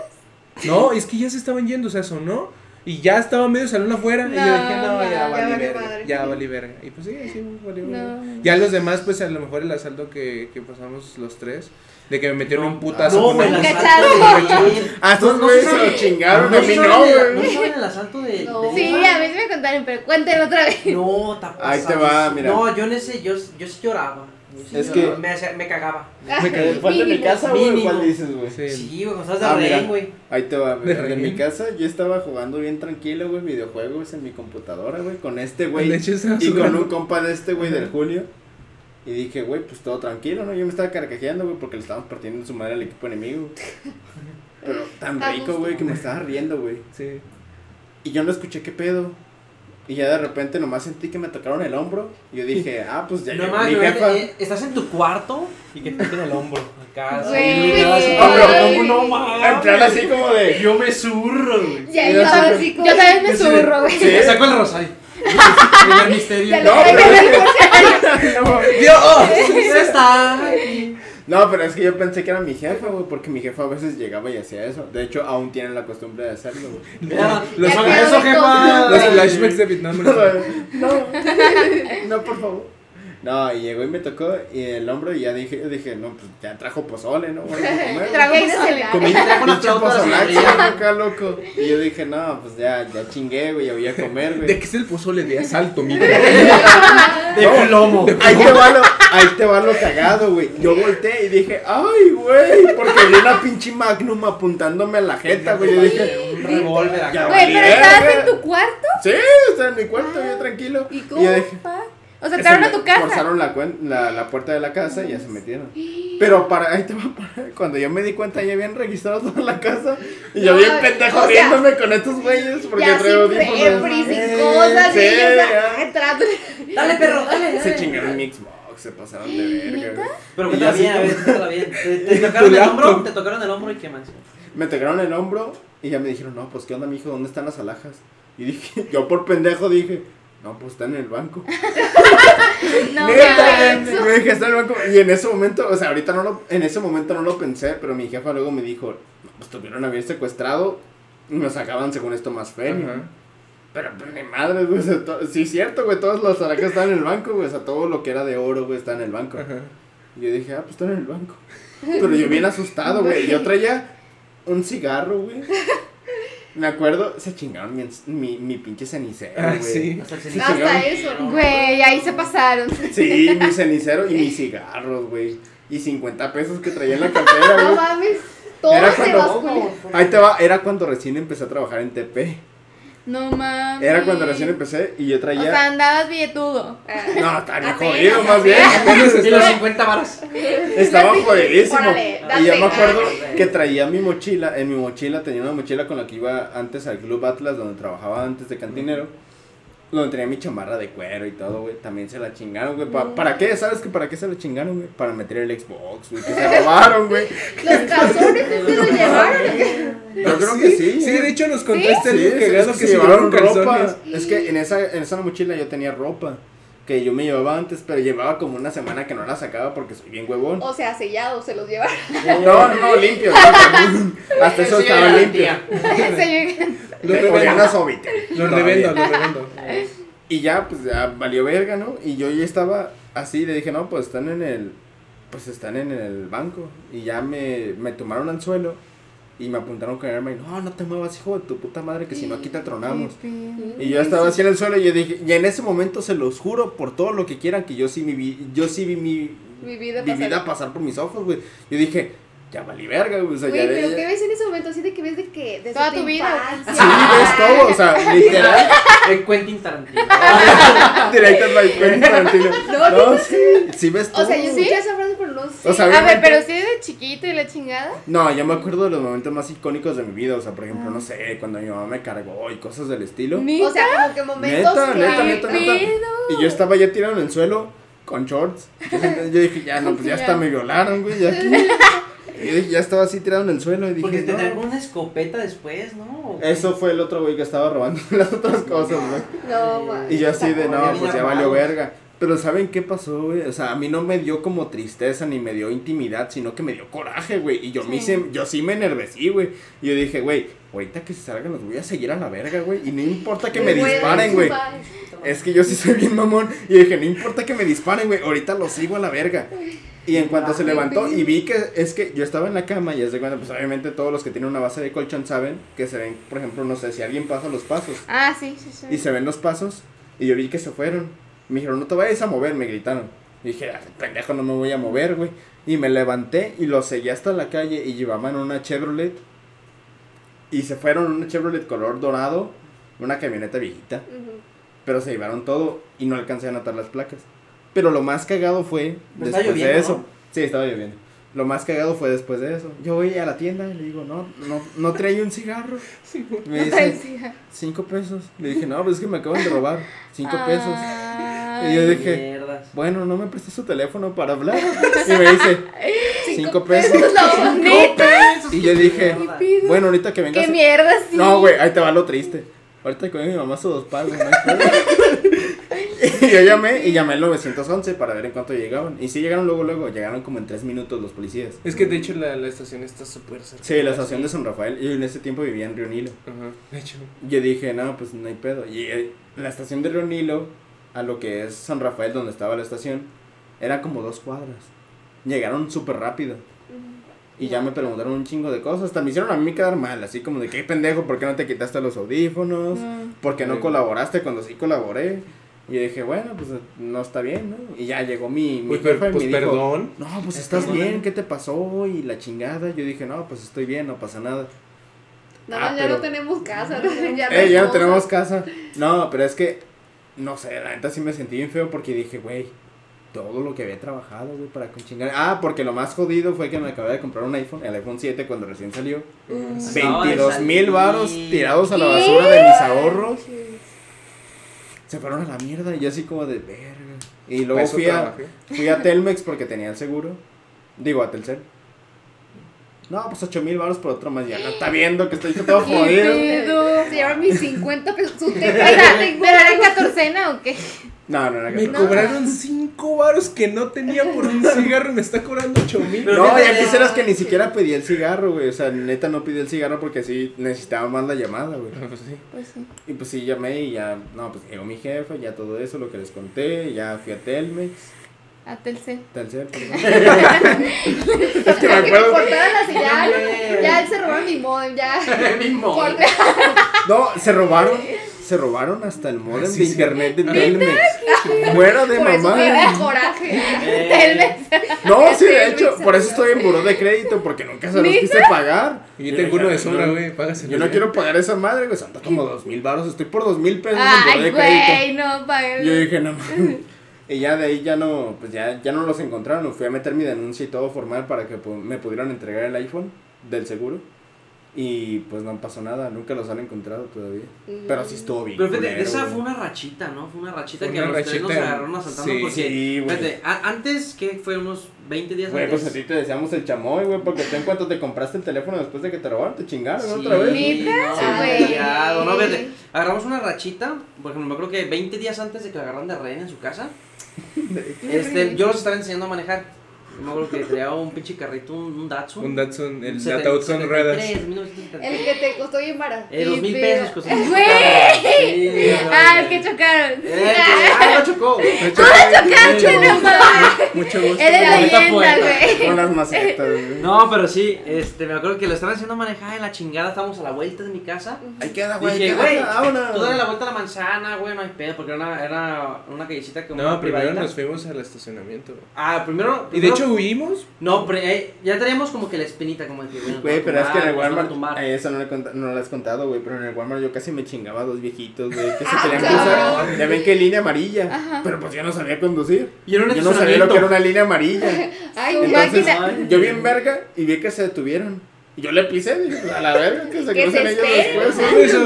No, es que ya se estaban yendo, o sea, sonó. Y ya estaba medio salón afuera. y yo No, dije, no, ya, ya, valió verga. Ya valí verga. Y pues sí, sí, valió verga. No. Ya los demás, pues a lo mejor el asalto que, que pasamos los tres. De que me metieron un putazo No, güey, el- asalto ayer. Ah, estos No, no güeyes se lo chingaron. No A mí no, güey. ¿No saben el asalto de.? No. Sí, a mí sí me contaron, pero cuéntenlo otra vez. No, está Ahí te va, mira. No, yo en ese, yo, yo sí lloraba. Sí Es que- Me, hacía- me cagaba. Me. ¿Fue el de mi casa, güey? ¿Cuál dices, güey? Sí. Güey, cuando estás Ah, de mira. rehén, güey. Ahí te va, De mira. En mi casa yo estaba jugando bien tranquilo, güey, videojuegos en mi computadora, güey, con este güey y con un compa de este güey del Julio. Y dije, güey, pues todo tranquilo, ¿no? Yo me estaba carcajeando, güey, porque le estábamos partiendo en su madre al equipo enemigo. Pero tan rico, güey, que me estaba riendo, güey. Sí. Y yo no escuché qué pedo. Y ya de repente nomás sentí que me tocaron el hombro. Y yo dije, ah, pues ya No llegó más, mi jefa. eh, estás en tu cuarto y que te toquen el hombro. Acá, Güey, Ay. "No, mames". En plan así como de. Yo me zurro, güey. Ya yo estaba así como. Yo también me zurro, güey. Sí. Saco el rosario. Primer misterio. Ya No, pero- traigo el Dios, está aquí. No, pero es que yo pensé que era mi jefa, güey, porque mi jefa a veces llegaba y hacía eso. De hecho, aún tienen la costumbre de hacerlo, güey. Mira, Los, eso, jefa. los flashbacks de Vietnam. No, no, por favor. No, y llegó y me tocó y el hombro y ya dije, yo dije, no, pues ya trajo pozole, ¿no? Bueno, ¿Qué pozole. Comí Trajo una flauta de acá, loco. Y yo dije, no, pues ya, ya chingué, güey, ya voy a comer, ¿De güey. qué es el pozole de asalto, mijo? De plomo. Ahí te va lo, ahí te va lo cagado, güey. Yo volteé y dije, ay, güey, porque vi una pinche magnum apuntándome a la jeta, güey. Yo dije, Un revólver acá. Güey, pero estabas en tu cuarto. sí, está en mi cuarto, yo tranquilo. ¿Y Y cómo? O sea, entraron a tu casa. Forzaron la, cuen- la, la puerta de la casa y ya se metieron. Pero para, ahí te va, para, cuando yo me di cuenta ya habían registrado toda la casa. Y yo No, bien pendejo o sea, riéndome con estos güeyes porque Ya traigo sin cosas. sí, y ellos ya. entrando. Dale, perro, dale. Se dale. chingaron mi Xbox, se pasaron de verga. Pero que yo así bien, a como- ver, cuéntala bien. Te, te tocaron el hombro, te tocaron el hombro y qué más. Me tocaron el hombro y ya me dijeron, no, pues qué onda, mijo, ¿dónde están las alhajas? Y dije, yo por pendejo dije, no, pues están en el banco. No, Neta, me dije, está en el banco. Y en ese momento, o sea, ahorita no lo, en ese momento no lo pensé, pero mi jefa luego me dijo, no, pues tuvieron a haber secuestrado y me sacaban según esto más feria. Ajá. Pero pues ni madre, güey, o sea, to- sí es cierto, güey, todos los alhajas están en el banco, güey, o sea, todo lo que era de oro, güey, está en el banco. Ajá. Y yo dije, ah, pues están en el banco. Pero yo bien asustado, güey. Yo traía un cigarro, güey. Me acuerdo, se chingaron mi, mi, mi pinche cenicero, Ah, güey. sí. Hasta el Sí, cenicero. chingaron. Hasta eso, ¿no? Güey, ahí se pasaron. Sí, mi cenicero y mis cigarros, güey. Y 50 pesos que traía en la cartera, No güey. mames. Todo Era se cuando- basculó. Ahí te va, era cuando recién empecé a trabajar en TP. No mames. Era cuando recién empecé y yo O sea, traía. andabas billetudo. Ah, No, estaba bien Apenas, jodido, más bien. Y los 50 varas. Estaba jodidísimo. Órale, Y yo me acuerdo Ah. que traía mi mochila, en mi mochila tenía una mochila con la que iba antes al Club Atlas, donde trabajaba antes de cantinero. Donde tenía mi chamarra de cuero y todo, güey. También se la chingaron, güey. Pa- ¿Para qué? ¿Sabes que para qué se la chingaron, güey? Para meter el Xbox, güey. Que se robaron, güey. Los calzones se los llevaron. Yo creo que sí. Sí, de hecho nos contaste Sí, es cagado que que se se llevaron ropa. Es que en esa, en esa mochila yo tenía ropa. Que yo me llevaba antes, pero llevaba como una semana que no la sacaba porque soy bien huevón. O sea, sellados se los llevaron. No, no, limpio. Hasta eso Sí, estaba limpio. tía. Se llegan. Lo Me ponía revendo, una sobita. lo Todavía. revendo, lo revendo. Y ya, pues ya valió verga, ¿no? Y yo ya estaba así, le dije, no, pues están en el, pues están en el banco. Y ya me, me tomaron al suelo y me apuntaron con el arma y, no, no te muevas, hijo de tu puta madre, que si no aquí te tronamos. Y yo estaba así en el suelo y yo dije, y en ese momento se los juro por todo lo que quieran que yo sí, mi, vi- yo sí vi mi, Mi vida mi pasar. vida pasar por mis ojos, güey. Yo dije, ya valí verga, güey. O sea, Güey, ya, pero ¿qué ves en ese momento? Así de que ves de que desde Toda tu, tu vida. infancia. Sí, ves todo, o sea, literal. Eh, Quentin Tarantino. Directo al Quentin Tarantino. No, No, sí, sí ves todo. O sea, yo escuché esa O sea, A ver, pero sí de chiquito y la chingada. No, yo me acuerdo de los momentos más icónicos de mi vida. O sea, por ejemplo, no sé, cuando mi mamá me cargó y cosas del estilo. Ni o sea, como que momentos. Neta, neta, neta, neta. Y yo estaba ya tirado en el suelo con shorts. Yo, yo dije, ya, no, pues ya hasta me violaron, güey. Ya, aquí. Y yo dije, ya estaba así tirado en el suelo y Porque dije, te no. una escopeta después, ¿no? Eso fue el otro güey que estaba robando las otras cosas, güey. No, man. Y yo así de, no, pues ya valió verga. Pero ¿saben qué pasó, güey? O sea, a mí no me dio como tristeza ni me dio intimidad, sino que me dio coraje, güey. Y yo, me hice- yo sí me enervecí, güey. Y yo dije, güey, ahorita que se salgan los voy a seguir a la verga, güey. Y no importa que me Güey, disparen, güey. Es que yo sí soy bien mamón. Y dije, no importa que me disparen, güey. Ahorita los sigo a la verga. Y en cuanto se levantó y vi que es que yo estaba en la cama y es de cuando, pues obviamente todos los que tienen una base de colchón saben que se ven, por ejemplo, no sé, si alguien pasa los pasos Ah, sí, sí, sí. y se ven los pasos y yo vi que se fueron. Me dijeron, no te vayas a mover, me gritaron. Y dije, "Ah, pendejo, no me voy a mover, güey. Y me levanté y los seguí hasta la calle y llevaban una Chevrolet. Y se fueron una Chevrolet color dorado, una camioneta viejita. Pero se llevaron todo y no alcancé a notar las placas. Pero lo más cagado fue Pero está después lloviendo, de eso. ¿no? Sí, estaba lloviendo. Lo más cagado fue después de eso. Yo voy a la tienda y le digo, no, no, no traía un cigarro. Me dice, cinco pesos. Le dije, no, pues es que me acaban de robar. Cinco pesos. Y yo dije, Mierdas. bueno, no me presté su teléfono para hablar. Y me dice, cinco pesos. No. Y yo dije, Mierda. bueno, ahorita que vengas. Qué mierda, sí. No, güey, ahí te va lo triste. ahorita con mi mamá sus dos pagos, no hay pedo". Y yo llamé y llamé al 911 para ver en cuánto llegaban. Y sí llegaron luego, luego, llegaron como en tres minutos los policías. Es que de hecho la, la estación está súper cerca. Sí, la estación de San Rafael. Y en ese tiempo vivía en Río Nilo. Ajá, de hecho. Yo dije, no, pues no hay pedo. Y eh, la estación de Río Nilo, a lo que es San Rafael, donde estaba la estación, era como dos cuadras. Llegaron súper rápido. Y ya me preguntaron un chingo de cosas. Hasta me hicieron a mí quedar mal. Así como de, qué pendejo, ¿por qué no te quitaste los audífonos? ¿Por qué no colaboraste cuando sí colaboré? Y yo dije, bueno, pues no está bien, ¿no? Y ya llegó mi, mi Pues, y pues me dijo, perdón. no, pues Es estás bien, ¿qué te pasó? Y la chingada. Yo dije, no, pues estoy bien, no pasa nada. Más Ah, ya pero- no tenemos casa. ya Eh, ya no tenemos casa. No, pero es que, no sé, la neta sí me sentí bien feo porque dije, güey, todo lo que había trabajado, güey, para con chingar. Ah, porque lo más jodido fue que me acabé de comprar un iPhone, el iPhone 7 cuando recién salió. Mm. Acaba de 22 mil varos tirados a la ¿Qué? basura de mis ahorros. Se fueron a la mierda y yo así como de verga. Y luego fui a, trabajé. fui a Telmex porque tenía el seguro. Digo, a Telcel. No, pues 8 mil baros por otro más. Ya no está viendo que estoy todo ¿Qué jodido. Se llevan mis 50 pesos. ¿Pero era en catorcena o qué? No, no, no. Me no. cobraron 5 varos que no tenía por un cigarro y me está cobrando 8 mil. No, ya quisieras que ni siquiera pedí el cigarro, güey. O sea, neta no pedí el cigarro porque sí necesitaba más la llamada, güey. Pues sí. Pues sí. Y pues sí llamé y ya, no, pues llegó mi jefe, ya todo eso, lo que les conté, ya fui a Telmex, A Telcel. Telcel, perdón. es que me Que me acuerdo. señal. Hombre. Ya se robaron mi modem. Ya. Mi modem. No, se robaron, se robaron hasta el modem Sí, de sí. internet de Telmex. Fuera de Por eso mamá. me da coraje. Eh, No, sí, de hecho, por eso estoy en buró de crédito, porque nunca se los quise pagar. Y yo tengo uno de sobra, güey. Págaselo. Yo no ya. quiero pagar esa madre, güey, son como dos mil baros, estoy por dos mil pesos en buró Ay, de crédito. güey, no, pagué. Yo dije, no mames. Y ya de ahí ya no, pues ya, ya no los encontraron. Fui a meter mi denuncia y todo formal para que me pudieran entregar el iPhone del seguro. Y pues no pasó nada, nunca los han encontrado todavía. Pero sí estuvo bien. Pero fíjate, culero, esa fue una rachita, ¿no? Fue una rachita Fue que a una ustedes nos agarraron asaltando sí, porque, sí, güey. fíjate, a- antes, que fue unos 20 días Güey, pues a antes. ti te decíamos el chamoy, güey, porque tú en cuanto te compraste el teléfono después de que te robaron, te chingaron Sí, otra vez. No, Sí, güey. güey. cuidado, no, fíjate, agarramos una rachita, por ejemplo, me acuerdo que 20 días antes de que la agarraran de rehén en su casa, este, yo los estaba enseñando a manejar. Me acuerdo que traía un pinche carrito, un, un Datsun. Un Datsun, el con 73, ruedas. 1973. El que te costó bien barato. Eh, dos mil pesos costó. ¡Güey! Sí, Ah, no, el que chocaron. Eh, que- ah, no chocó. Mucho, Chocaste, no mames. mucho gusto. Eres leyenda, güey. Con las macetas, güey. No, pero sí, este, me acuerdo que lo estaban haciendo manejar en la chingada, estábamos a la vuelta de mi casa. Ahí queda, güey. Dije, güey, tú dale la vuelta a la manzana, güey, no hay pedo, porque era una, era una callecita como No, una primero privadita. nos fuimos al estacionamiento. Ah, primero, Y de primero- hecho huimos. No, pero eh, ya teníamos como que la espinita, como que, bueno, Güey, pero es que en el Walmart, eh, eso no, le cont- no lo has contado, güey, pero en el Walmart yo casi me chingaba a dos viejitos, güey, que se Ah, querían cabrón. cruzar. Ya ven que línea amarilla, Ajá. pero pues yo no sabía conducir. Y era un Yo no sabía lo que era una línea amarilla. Ay, Entonces, máquina. yo vi en verga y vi que se detuvieron. Y yo le pisé, dije, pues, a la verga, que se crucen ellos después. sí,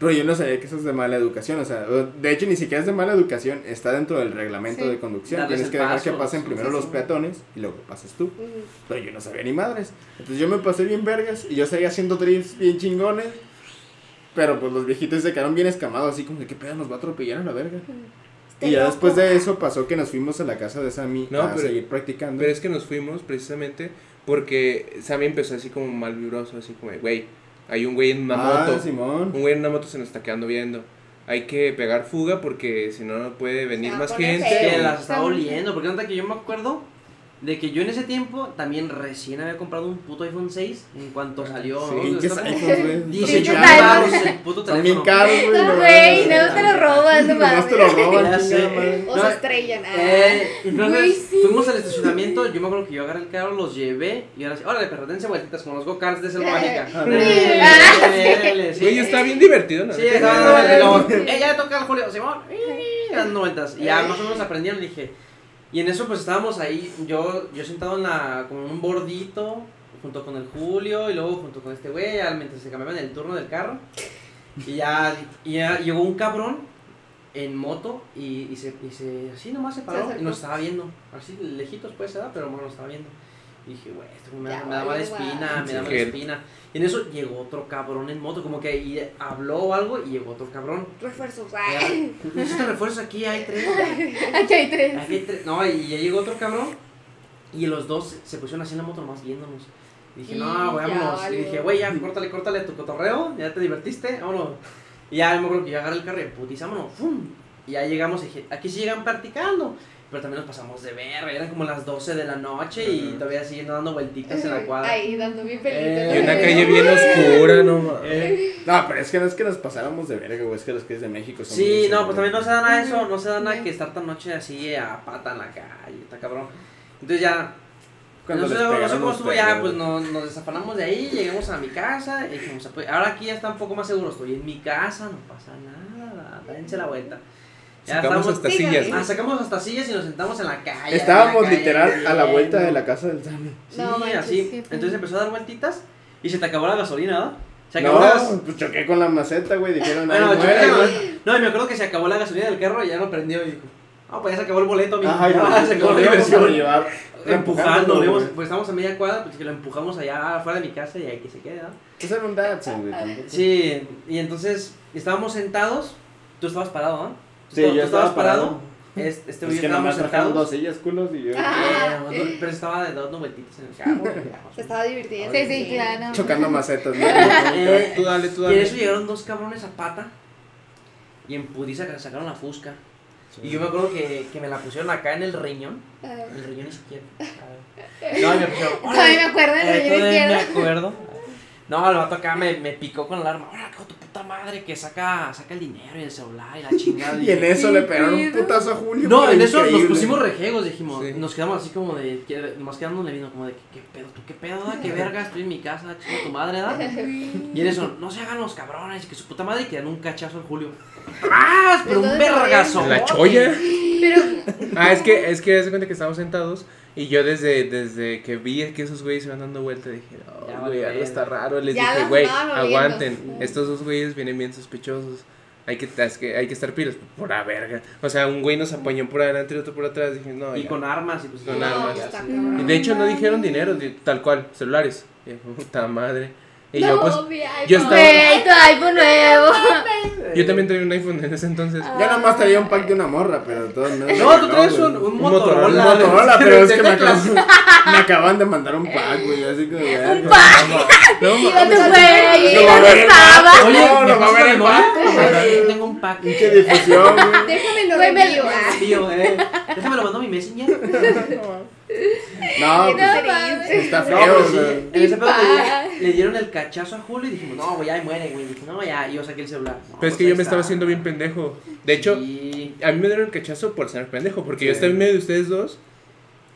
Pero yo no sabía que eso es de mala educación, o sea, de hecho ni siquiera es de mala educación, está dentro del reglamento Sí. de conducción. Tienes que dejar paso, que pasen sí, primero sí, los sí. peatones y luego pasas tú. Pero yo no sabía ni madres. Entonces yo me pasé bien vergas y yo seguía haciendo drifts bien chingones. Pero pues los viejitos se quedaron bien escamados, así como de qué pedo nos va a atropellar a la verga. Y ya después de eso pasó que nos fuimos a la casa de Sammy No, a pero- seguir practicando. Pero es que nos fuimos precisamente porque Sammy empezó así como mal vibroso, así como, de, güey, hay un güey en una ah, moto. Simón. Un güey en una moto se nos está quedando viendo. Hay que pegar fuga porque si no, no puede venir más gente. Que las estaba oliendo, porque nota que yo me acuerdo de que yo en ese tiempo también recién había comprado un puto iPhone 6 en cuanto salió. Sí, ¿no? IPhones, güey. 18 Son mil caros. baros el puto teléfono. caros, güey. no Güey, mames. no te lo robas, no Nomás te lo mames. roban. O No, se estrellan. ah. Eh, entonces sí. fuimos al estacionamiento, yo me acuerdo que yo agarré el carro, los llevé y ahora sí, órale, perro, dense vueltitas como los go-karts de Selva Mágica. Ah, Ah. Güey, está bien divertido, la Sí, estaba dando vueltas y luego, eh, ya le toca al Julio, Simón, dando vueltas. Y ya más o menos aprendieron, dije. Y en eso pues estábamos ahí, yo, yo sentado en la, como en un bordito, junto con el Julio y luego junto con este güey, mientras se cambiaban el turno del carro. Y ya, y ya llegó un cabrón en moto y, y se, y se, así nomás se paró y nos estaba viendo. Así lejitos pues, ¿verdad? Pero bueno, nos estaba viendo. Y dije, güey, esto me, Ya me da mala valió, espina, me da Sí, mala espina. Y en eso llegó otro cabrón en moto, como que y habló o algo y llegó otro cabrón. Refuerzos. Ay. Necesito refuerzos aquí, hay tres. Aquí hay tres. Aquí hay tres. No, y ya llegó otro cabrón. Y los dos se pusieron así en la moto nomás viéndonos. Y dije, Y no, güey, vámonos. Y dije, güey, ya, córtale, córtale tu cotorreo. Ya te divertiste, vámonos. Y ya me acuerdo que yo agarré el carro y putiza, vámonos. ¡fum! Y ya llegamos y dije, aquí sí llegan practicando. Pero también nos pasamos de verga, eran como las 12 de la noche y todavía siguen dando vueltitas en la cuadra. Ahí dando mi pelito. Eh, Y una calle bien oscura, no mames. Eh, No, pero es que no es que nos pasáramos de verga, güey. Es que los que es de México son. sí, no, pues también no se da nada de eso, no se da nada Ya. que estar tan noche así a pata en la calle, está cabrón. Entonces ya Cuando no sé, no cómo estuvo ya, pues nos, nos desafanamos de ahí, llegamos a mi casa y dijimos, ahora aquí ya está un poco más seguro, estoy en mi casa, no pasa nada, dense la vuelta. Ya Sacamos estamos- hasta sillas, Ah, sacamos hasta sillas y nos sentamos en la calle. Estábamos en la calle, literal a la vuelta de la casa del Sammy. Sí, No manches, así. sí. Entonces empezó a dar vueltitas y se te acabó la gasolina, ¿no? Se acabó No, la pues choqué con la maceta, güey. Dijeron, Bueno, muere, no, güey. no, y me acuerdo que se acabó la gasolina del carro y ya no prendió y dijo, ah, pues ya se acabó el boleto, amigo. Ajá, Ah, se acabó lo la diversión. llevar Empujando, lo pues estamos a media cuadra, pues que lo empujamos allá afuera de mi casa y ahí que se quede, ¿no? Pues era un Datsun, güey. Sí, y entonces estábamos sentados, tú estabas parado, ¿no? Sí, estabas- yo estabas estaba parado. Este, este Es que estábamos nomás sentados. dos sillas, culos, y yo Ah. Eh, pero estaba dando vueltitas en el carro. Se estaba divirtiendo. Sí, sí, claro. chocando macetas. ¿no? Eh, Tú dale, tú Y en dale. eso llegaron dos cabrones a pata y en le sacaron la fusca. Y yo me acuerdo que, que me la pusieron acá en el riñón, Ah, el riñón izquierdo. No, me pusieron. Todavía me acuerdo del Eh, relleno todavía me izquierdo. acuerdo. No, el vato acá me, me picó con el arma. Ahora, tu puta madre, que saca, saca el dinero y el celular y la chingada. Y en eso ¿Qué le pegaron un putazo a Julio. No, en eso nos pusimos rejegos, dijimos. Sí. Nos quedamos así como de. que- Nos quedamos le vino como de. ¿Qué pedo? ¿Tú qué pedo? da? ¿Qué verga? Estoy en mi casa, chinga tu madre, ¿da? Y en eso, no se hagan los cabrones, que su puta madre y que dan un cachazo al Julio. ¡Ah! Pero un vergazo. La cholla. Pero, Ah, es que, es que, hace cuenta que estábamos sentados y yo desde, desde que vi que esos güeyes se iban dando vuelta dije, oh, güey, algo está raro. Les Ya dije, güey, aguanten. Estos dos güeyes vienen bien sospechosos. Hay que, es que, hay que estar pilas, por la verga. O sea, un güey nos apañó por adelante y otro por atrás. Dije, no, Y ya. con armas y pues. Con no, armas. Y de hecho no dijeron dinero, di- tal cual, celulares. Puta madre. Y yo pues, mi iPhone. yo estaba- güey, tu iPhone nuevo. yo también traía un iPhone en ese entonces. Yo nomás traía un pack de una morra, pero todos modos. No, tú traes un, un Un Motorola. Motorola, Un Motorola, pero es que me acaban, me acaban de mandar un pack, güey. Así que, güey. No, ¿Y dónde No no, ¿me no a pasas ver el. Aquí Tengo un pack. Pinche difusión, güey. Déjame lo Güey, me- lo mandó a mi messenger. No, Qué pues, está No, feo, pero sí, güey. en ese pedo le, le dieron el cachazo a Julio y dijimos, no, güey, ya muere, güey. Dije, no, ya, y yo saqué el celular. No, Pero es pues que ahí yo me estaba haciendo bien pendejo. De hecho, Sí, a mí me dieron el cachazo por ser pendejo, porque yo Sí. estaba en medio de ustedes dos.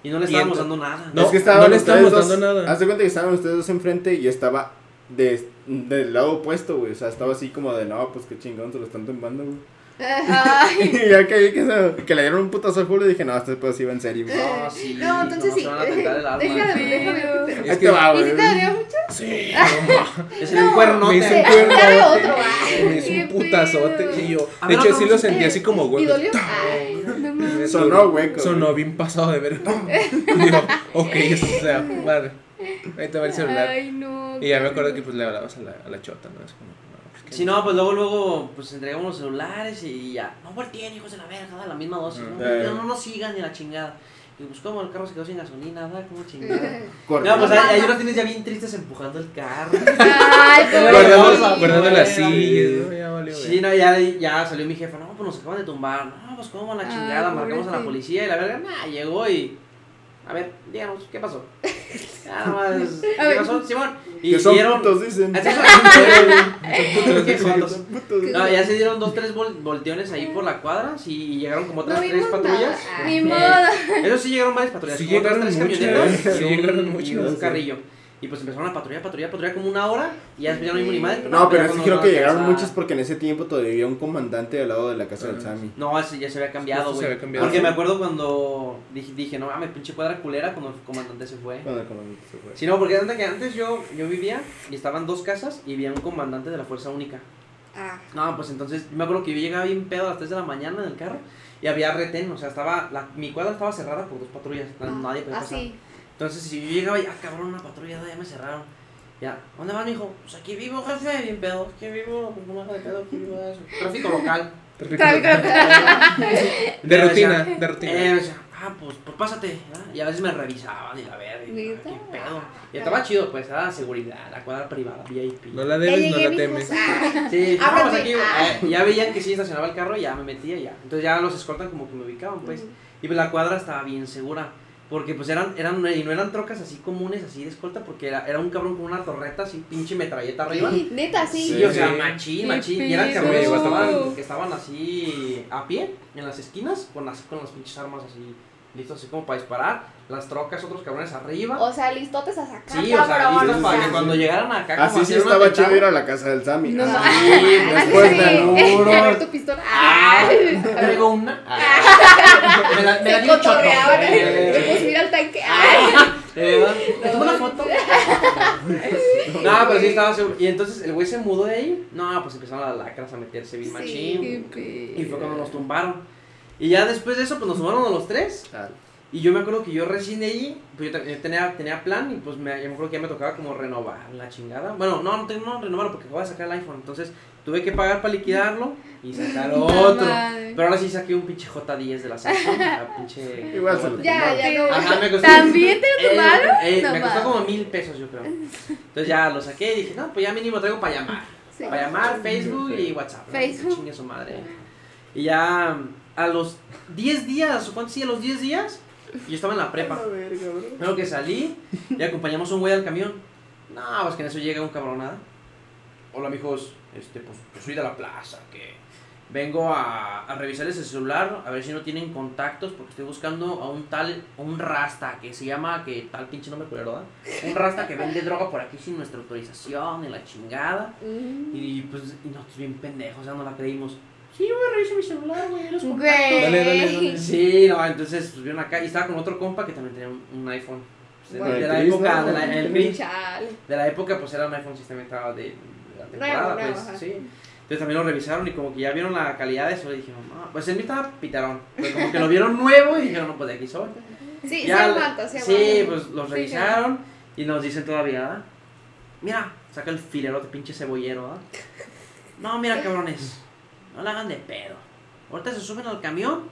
y no le estábamos dando nada. No, es que estaban no le ustedes estábamos dos- dando nada. Haz de cuenta que estaban ustedes dos enfrente y yo estaba de, del lado opuesto, güey. O sea, estaba así como de, no, pues qué chingón, se lo están tumbando, güey. Ay, Y ya que vi que, se- que le dieron un putazo a Julio, dije, no, este pues iba en serio, güey. No, sí. No, entonces sí. Déjame, Sí. déjame. Es Ahí que te va, ¿Y güey. si te dolió mucho? Sí, Es un cuernote. me hizo un cuernote. Me hizo un putazote. Y yo, de hecho, sí lo sentí así como ¿Y huevo. dolió? Ay. no mames. Sonó hueco. Sonó bien pasado de ver. Digo, ok, eso o sea, madre. Ahí te va el celular. Ay, no. Y ya me acuerdo que pues le hablabas a la, a la chota, ¿no? Es como, Si no, pues luego, luego, pues entregamos los celulares y ya. No volteen, hijos de la verga, da la misma dosis. No, Eh. no, no nos sigan ni la chingada. Y pues, como el carro se quedó sin gasolina, da como chingada. No, pues ahí, ahí los tienes ya bien tristes empujando el carro. Ay, Guardando, Guardando- las Güey, sillas, ¿no? Ya valió. Sí, no, ya, ya salió mi jefa, no, pues nos acaban de tumbar. No, pues como la Ay, chingada, marcamos a la policía y la verga, nah, llegó y. A ver, díganos, ¿qué pasó? Ya nomás, ¿qué ver. pasó, Simón? Y Que son dieron. putos, dicen. Así son- Qué putos. No, ya se dieron dos, tres vol- volteones ahí por la cuadra, sí, y llegaron como otras No tres patrullas. nada. Ni Eh, modo. Eso sí llegaron varias patrullas, Sí como otras llegaron tres camionetas y un, llegaron carrillo. Y pues empezaron a patrullar, patrullar, patrullar como una hora y ya después ya no vimos ni madre. No, pero es que creo que llegaron alcanzar- muchos porque en ese tiempo todavía había un comandante al lado de la casa del Ah. Sammy. No, ese ya se había cambiado, güey. Porque ¿Ah, me acuerdo cuando dije, dije no mames, pinche cuadra culera cuando el comandante se fue. Cuando el comandante se fue. Sí, no, porque antes, que antes yo, yo vivía y estaban dos casas y había un comandante de la Fuerza Única. Ah. No, pues entonces me acuerdo que yo llegaba bien pedo a las 3 de la mañana en el carro y había retén, o sea, estaba la, mi cuadra estaba cerrada por dos patrullas, na- nadie podía Ah, pasar. sí. Entonces, si yo llegaba y, ah, cabrón, una patrulla, ya me cerraron. Ya, ¿dónde van, mijo? Pues aquí vivo, jefe, bien pedo. Aquí vivo, pues no me haga de pedo, aquí vivo eso. Tráfico local. De Ya, rutina, decía, de rutina. Eh, decía, ah, pues, pues pásate. ¿verdad? Y a veces me revisaban y la verga. y, ah. ¿Qué pedo? Y estaba chido, pues, era seguridad, la cuadra privada, VIP. No la debes, no la temes. Ah, Sí, no, Ábrete. pues aquí, Ah. eh, ya veían que sí estacionaba el carro, ya me metía ya. Entonces ya los escoltan como que me ubicaban, pues. Y pues la cuadra estaba bien segura. Porque pues eran, eran, y no eran trocas así comunes, así de escolta, porque era, era un cabrón con una torreta así, pinche metralleta arriba. Sí, Neta, sí. Sí, Sí. o sea, machín, machín. Y eran cabrones que estaban, que estaban así a pie, en las esquinas, con las, con las pinches armas así, listos así como para disparar. Las trocas, otros cabrones arriba. O sea, listotes a sacar. Sí, o sea, cabrón, listos o para que cuando llegaran acá como Así sí estaba chido ir a la casa del Sammy. No, Así, Sí, después así. de seguro. A ver tu pistola. Ah, traigo una. Ah. Me la, me la dio choto. Me puedo subir al tanque. Ay. eh, ¿Me tomo una foto? No, pero sí estaba seguro. Y entonces el güey se mudó de ahí. No, pues empezaron las lacras a meterse bien Sí. machín. Y fue cuando nos tumbaron. Y ya después de eso, pues nos tumbaron a los tres. Ah, Y yo me acuerdo que yo recién de ahí, pues yo, yo tenía, tenía plan y pues me, yo me acuerdo que ya me tocaba como renovar la chingada. Bueno, no, no, tengo no renovarlo porque acabo de sacar el iPhone. Entonces tuve que pagar para liquidarlo y sacar otro. Pero ahora sí saqué un pinche J10 de la Samsung. pinche. Igual se lo Ya, ya no. Ajá, me costó. ¿También te lo Eh, tomaron? eh, No me costó como mil pesos, yo creo. Entonces ya lo saqué y dije, no, pues ya mínimo traigo para llamar. Sí. Para llamar, Facebook y WhatsApp. ¿no? Facebook. Chingue su madre. Y ya a los 10 días, ¿o cuántos sí? A los 10 días, yo estaba en la prepa. Luego que salí y acompañamos a un güey al camión. No, pues que en eso llega un cabrón nada. Hola, amigos. Este, pues, pues soy de la plaza, que vengo a, a revisar ese celular, a ver si no tienen contactos, porque estoy buscando a un tal, un rasta, que se llama, que tal pinche nombre culero, ¿verdad? Un rasta que vende droga por aquí sin nuestra autorización, en la chingada. Mm. Y pues, y nosotros bien pendejos, ya no la creímos. Sí, güey, revisa mi celular, güey, los contactos. Güey. Dale, dale, dale. Sí, no, entonces pues vieron acá y estaba con otro compa que también tenía un, un iPhone. Pues, Bueno, de, la Chris, época, ¿no? de la, el El Chris, de la época pues era un iPhone sistema estaba de, de la temporada, Nuevo, pues, sí. Entonces también lo revisaron y como que ya vieron la calidad de eso y dijeron, no, pues el mío estaba pitarón. Pero como que lo vieron nuevo y dijeron, no, pues de aquí soy. Sí, se Ya, aguanta, se sí, aguanta. pues los Sí, revisaron y nos dicen todavía, "Ah, mira, saca el filerote pinche cebollero, ¿ah? No, mira cabrones, no la hagan de pedo. Ahorita se suben al camión,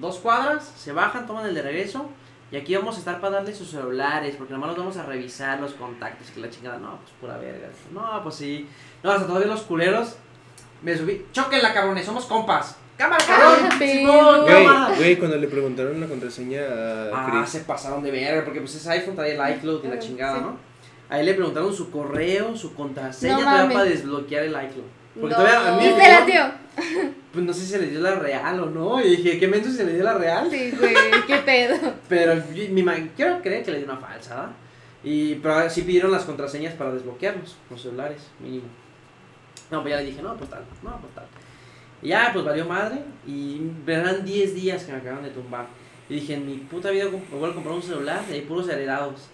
dos cuadras, se bajan, toman el de regreso y aquí vamos a estar para darle sus celulares porque nomás los vamos a revisar los contactos y que la chingada, no, pues pura verga. No, pues sí. No, hasta todavía los culeros me subí, choquenla cabrones, somos compas. Cámara, cabrón. Ah, Simón, pero- Güey, güey, cuando le preguntaron la contraseña a Ah, Chris. se pasaron de verga, porque pues ese iPhone traía el iCloud y la Ah, chingada, sí. ¿no? Ahí le preguntaron su correo, su contraseña No todavía para desbloquear el iCloud. Porque No. todavía a mí ¿Y se dio-? Pues no sé si se le dio la real o no. Y dije, ¿qué menos si se le dio la real? Sí, güey, qué pedo. Pero mi ma- quiero creer que le dio una falsa, ¿verdad? Y, pero sí pidieron las contraseñas para desbloquearlos, los celulares, mínimo. No, pues ya le dije, no, pues tal, no, pues tal. Y ya, pues valió madre. Y verán 10 días que me acaban de tumbar. Y dije, en mi puta vida voy a comprar un celular de puros heredados.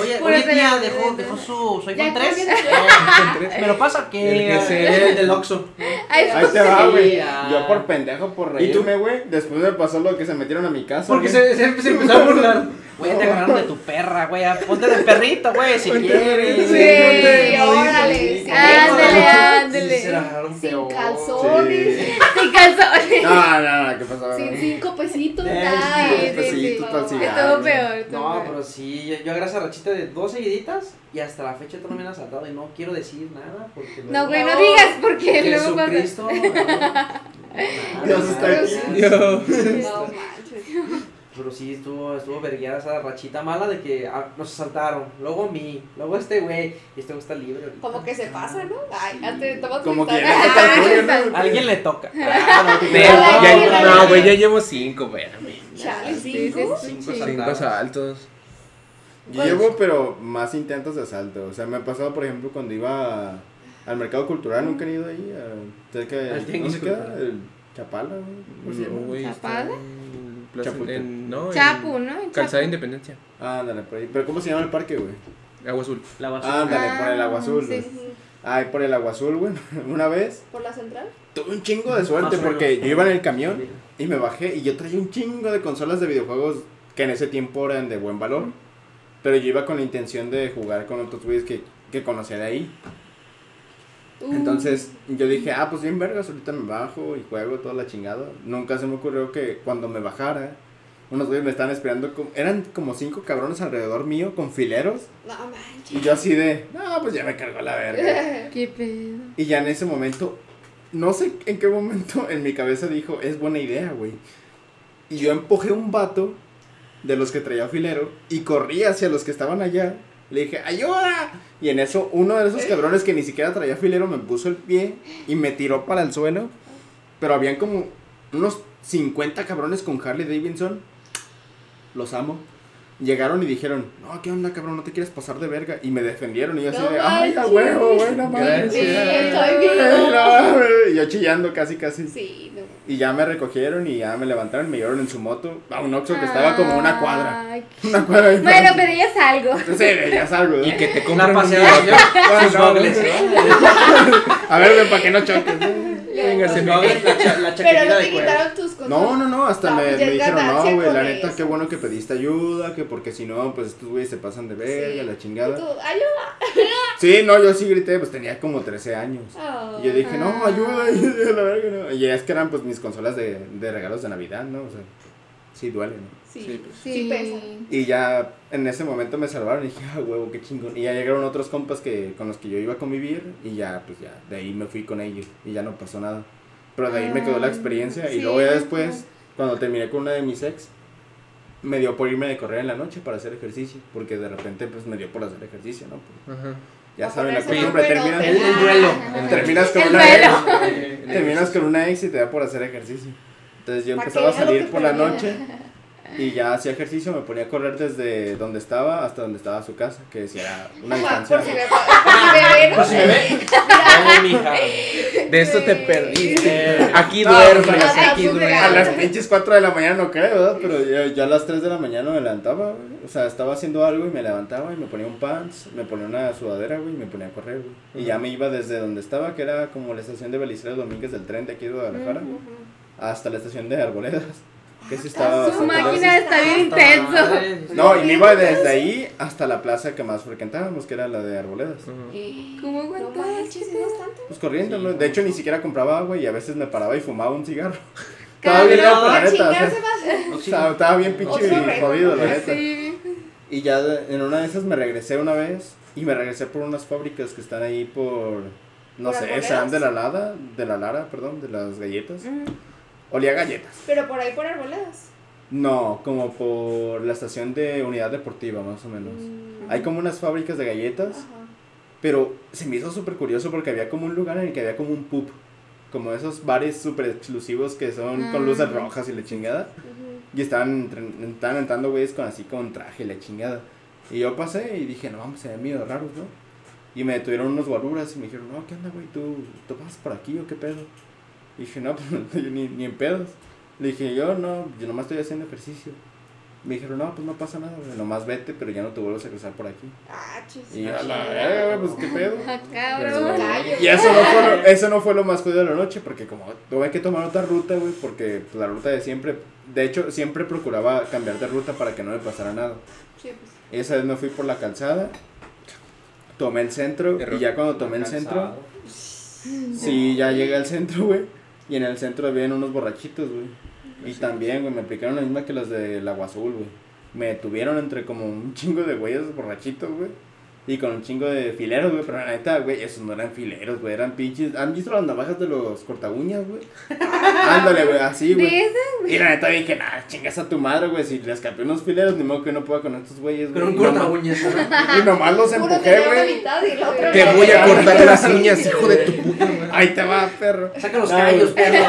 Oye, oye tía, dejó, dejó su, su iPhone 3. cambian Me lo pasa que El GC. el del Oxxo. Ahí te va, güey. Yo por pendejo, por ¿Y tú? reírme, güey. Después me pasó lo que se metieron a mi casa. Porque se, se, se empezó a burlar. Güey, te agarraron de tu perra, güey. Ponte de perrito, güey, si quieres. de- Sí, órale, sí. Ándale, ándale. Sin calzones. Sin calzones. No, no, no, ¿qué pasó? Sin cinco pesitos. No, cigarro. Estuvo peor. No, pero sí, yo, yo agarré esa rachita de dos seguiditas y hasta la fecha todavía me han asaltado y no quiero decir nada porque No, güey, No. no digas porque luego pasa. Jesucristo. Dios está aquí. Dios. No manches. Pero sí, estuvo, estuvo vergueada esa rachita mala de que ah, nos asaltaron. Luego a mí, luego a este güey. Y este güey está libre ahorita. Como que se pasa, ¿no? Ay, antes tomas Como tu que alguien le toca. Ah, no, ya- no, güey, ya llevo cinco, espérame. Chale, Sí, cinco. sí, Cinco asaltos. Yo llevo, pero más intentos de asalto. O sea, me ha pasado, por ejemplo, cuando iba a- al mercado cultural, nunca he ido ahí. A, cerca de. ¿Dónde se queda? El Chapala, güey. ¿Cómo Plaza- en- no, en Chapu, ¿no? En Calzada Chapu. Independencia. Ah, ándale, por ahí. Pero ¿cómo se llama el parque, güey? Agua azul. La basura. Ándale, por el agua azul, sí. Ay, por el agua azul, güey. Una vez ¿Por la central? tuve un chingo de suerte porque yo iba en el camión y me bajé y yo traía un chingo de consolas de videojuegos que en ese tiempo eran de buen valor. Pero yo iba con la intención de jugar con otros güeyes que, que conocía de ahí. Uh, Entonces yo dije, ah, pues bien vergas, ahorita me bajo y juego toda la chingada. Nunca se me ocurrió que cuando me bajara, unos güeyes me estaban esperando, como- eran como cinco cabrones alrededor mío con fileros. No Y manches. yo así de, no, pues ya me cargó la verga. ¿Qué pedo? Y ya en ese momento, no sé en qué momento en mi cabeza dijo, es buena idea, güey. Y yo empujé un vato de los que traía filero y corrí hacia los que estaban allá. Le dije, ¡ayuda! Y en eso, uno de esos cabrones que ni siquiera traía filero me puso el pie y me tiró para el suelo. Pero habían como unos 50 cabrones con Harley Davidson. Los amo. Llegaron y dijeron, no, ¿qué onda, cabrón? No te quieres pasar de verga. Y me defendieron y yo así de, ¡ay, a huevo, güey, no mames! Sí, estoy Ay, yo chillando casi, casi. Sí, no. Y ya me recogieron y ya me levantaron y me llevaron en su moto a un Oxxo que estaba como una cuadra. Ay, Una cuadra de Bueno, pero ya es algo. Sí, ya es algo, ¿no? Y que te compran un paseada, no. A ver, ven, para que no choques. Venga, se gogles, la, la Pero no te quitaron tus cosas. No, no, no, hasta No, me, me dijeron, no, güey, la neta, eso". qué bueno que pediste ayuda, que porque si no, pues estos güeyes se pasan de verga, Sí. la Y chingada. tú, ayuda. Sí, no, yo sí grité, pues tenía como 13 años. Oh. Y yo dije, no, Ah. ayuda, y la verga, no. Y es que eran pues mis consolas de, de regalos de Navidad, ¿no? O sea, sí duele, ¿no? Sí, Sí, pues. sí, pesa. Y ya en ese momento me salvaron y dije, ah, huevo, qué chingón. Y ya llegaron otros compas que, con los que yo iba a convivir y ya, pues ya, de ahí me fui con ellos y ya no pasó nada. Pero de ahí me quedó la Ah, experiencia y luego ya después, cuando terminé con una de mis ex, me dio por irme de correr en la noche para hacer ejercicio, porque de repente pues me dio por hacer ejercicio, ¿no? Pues, Ajá. Ya saben la costumbre, terminas, El, el duelo. terminas con El una duelo. ex, terminas con una ex y te da por hacer ejercicio. Entonces yo empezaba a salir por la noche y ya hacía ejercicio, me ponía a correr desde donde estaba hasta donde estaba su casa, que decía una distancia. por si me, por si. Pues ve. De esto te perdiste. Aquí No, duermes, pues, aquí a- duermes. A las pinches 4 de la mañana no creo, ¿verdad? Pero yo, yo a las 3 de la mañana me levantaba, güey. O sea, estaba haciendo algo y me levantaba y me ponía un pants, me ponía una sudadera, güey, y me ponía a correr, güey. Y ya me iba desde donde estaba, que era como la estación de Belisario Domínguez del tren de aquí de Guadalajara, hasta la estación de Arboledas. Que sí estaba Su máquina está bien intenso. No, y me iba desde ahí hasta la plaza que más frecuentábamos, que era la de Arboledas. ¿Cómo. Pues corriendo, ¿no? De hecho, ni siquiera compraba agua y a veces me paraba y fumaba un cigarro. Estaba bien loco, la neta. estaba, bien pinche jodido, la neta. Sí. Y ya en una de esas me regresé una vez y me regresé por unas fábricas que están ahí por, no ¿Por sé, sean de la Lada, de la Lara, perdón, de las galletas. Olía a galletas. Pero por ahí por arboledas. No, como por la estación de unidad deportiva, más o menos. Mm. Hay como unas fábricas de galletas, Ajá. pero se me hizo súper curioso porque había como un lugar en el que había como un pub. Como esos bares súper exclusivos que son con luces Mm. rojas y la chingada. Ujú. Y estaban, estaban entrando güeyes con así con traje y la chingada. Y yo pasé y dije, no vamos, se ven medio raros, ¿no? Y me detuvieron unos guaruras y me dijeron, no, ¿qué onda, güey? ¿Tú, ¿Tú pasas por aquí o qué pedo? Y dije, no, pues yo ni, ni en pedos. Le dije, yo no, yo nomás estoy haciendo ejercicio. Me dijeron, no, pues no pasa nada, güey, nomás vete, pero ya no te vuelves a cruzar por aquí. Ah, chis. Y yo, a la pues qué pedo. Ah, Pero- cabrón. Y eso no, fue lo, eso no fue lo más jodido de la noche, porque como tuve que tomar otra ruta, güey, porque pues, la ruta de siempre, de hecho, siempre procuraba cambiar de ruta para que no me pasara nada. Sí, pues. Esa vez me fui por la calzada, tomé el centro, y ya cuando tomé el centro, sí, ya llegué al centro, güey, y en el centro habían unos borrachitos, güey. Y también, güey, me aplicaron la misma que los del Agua Azul, güey. Me detuvieron entre como un chingo de güeyes borrachitos, güey. Y con un chingo de fileros, güey. Pero la neta, güey, esos no eran fileros, güey. Eran pinches. ¿Han visto las navajas de los corta uñas, güey? Ándale, güey, así, güey. Y la neta dije, nah, chingas a tu madre, güey. Si les escapé unos fileros, ni modo que no pueda con estos güeyes, güey. Con un Y corta nomás- uñas. Y nomás los empujé, güey. Te voy a cortar las uñas, hijo de tu puta madre. Ahí te va, perro. Saca los callos, güey. perro.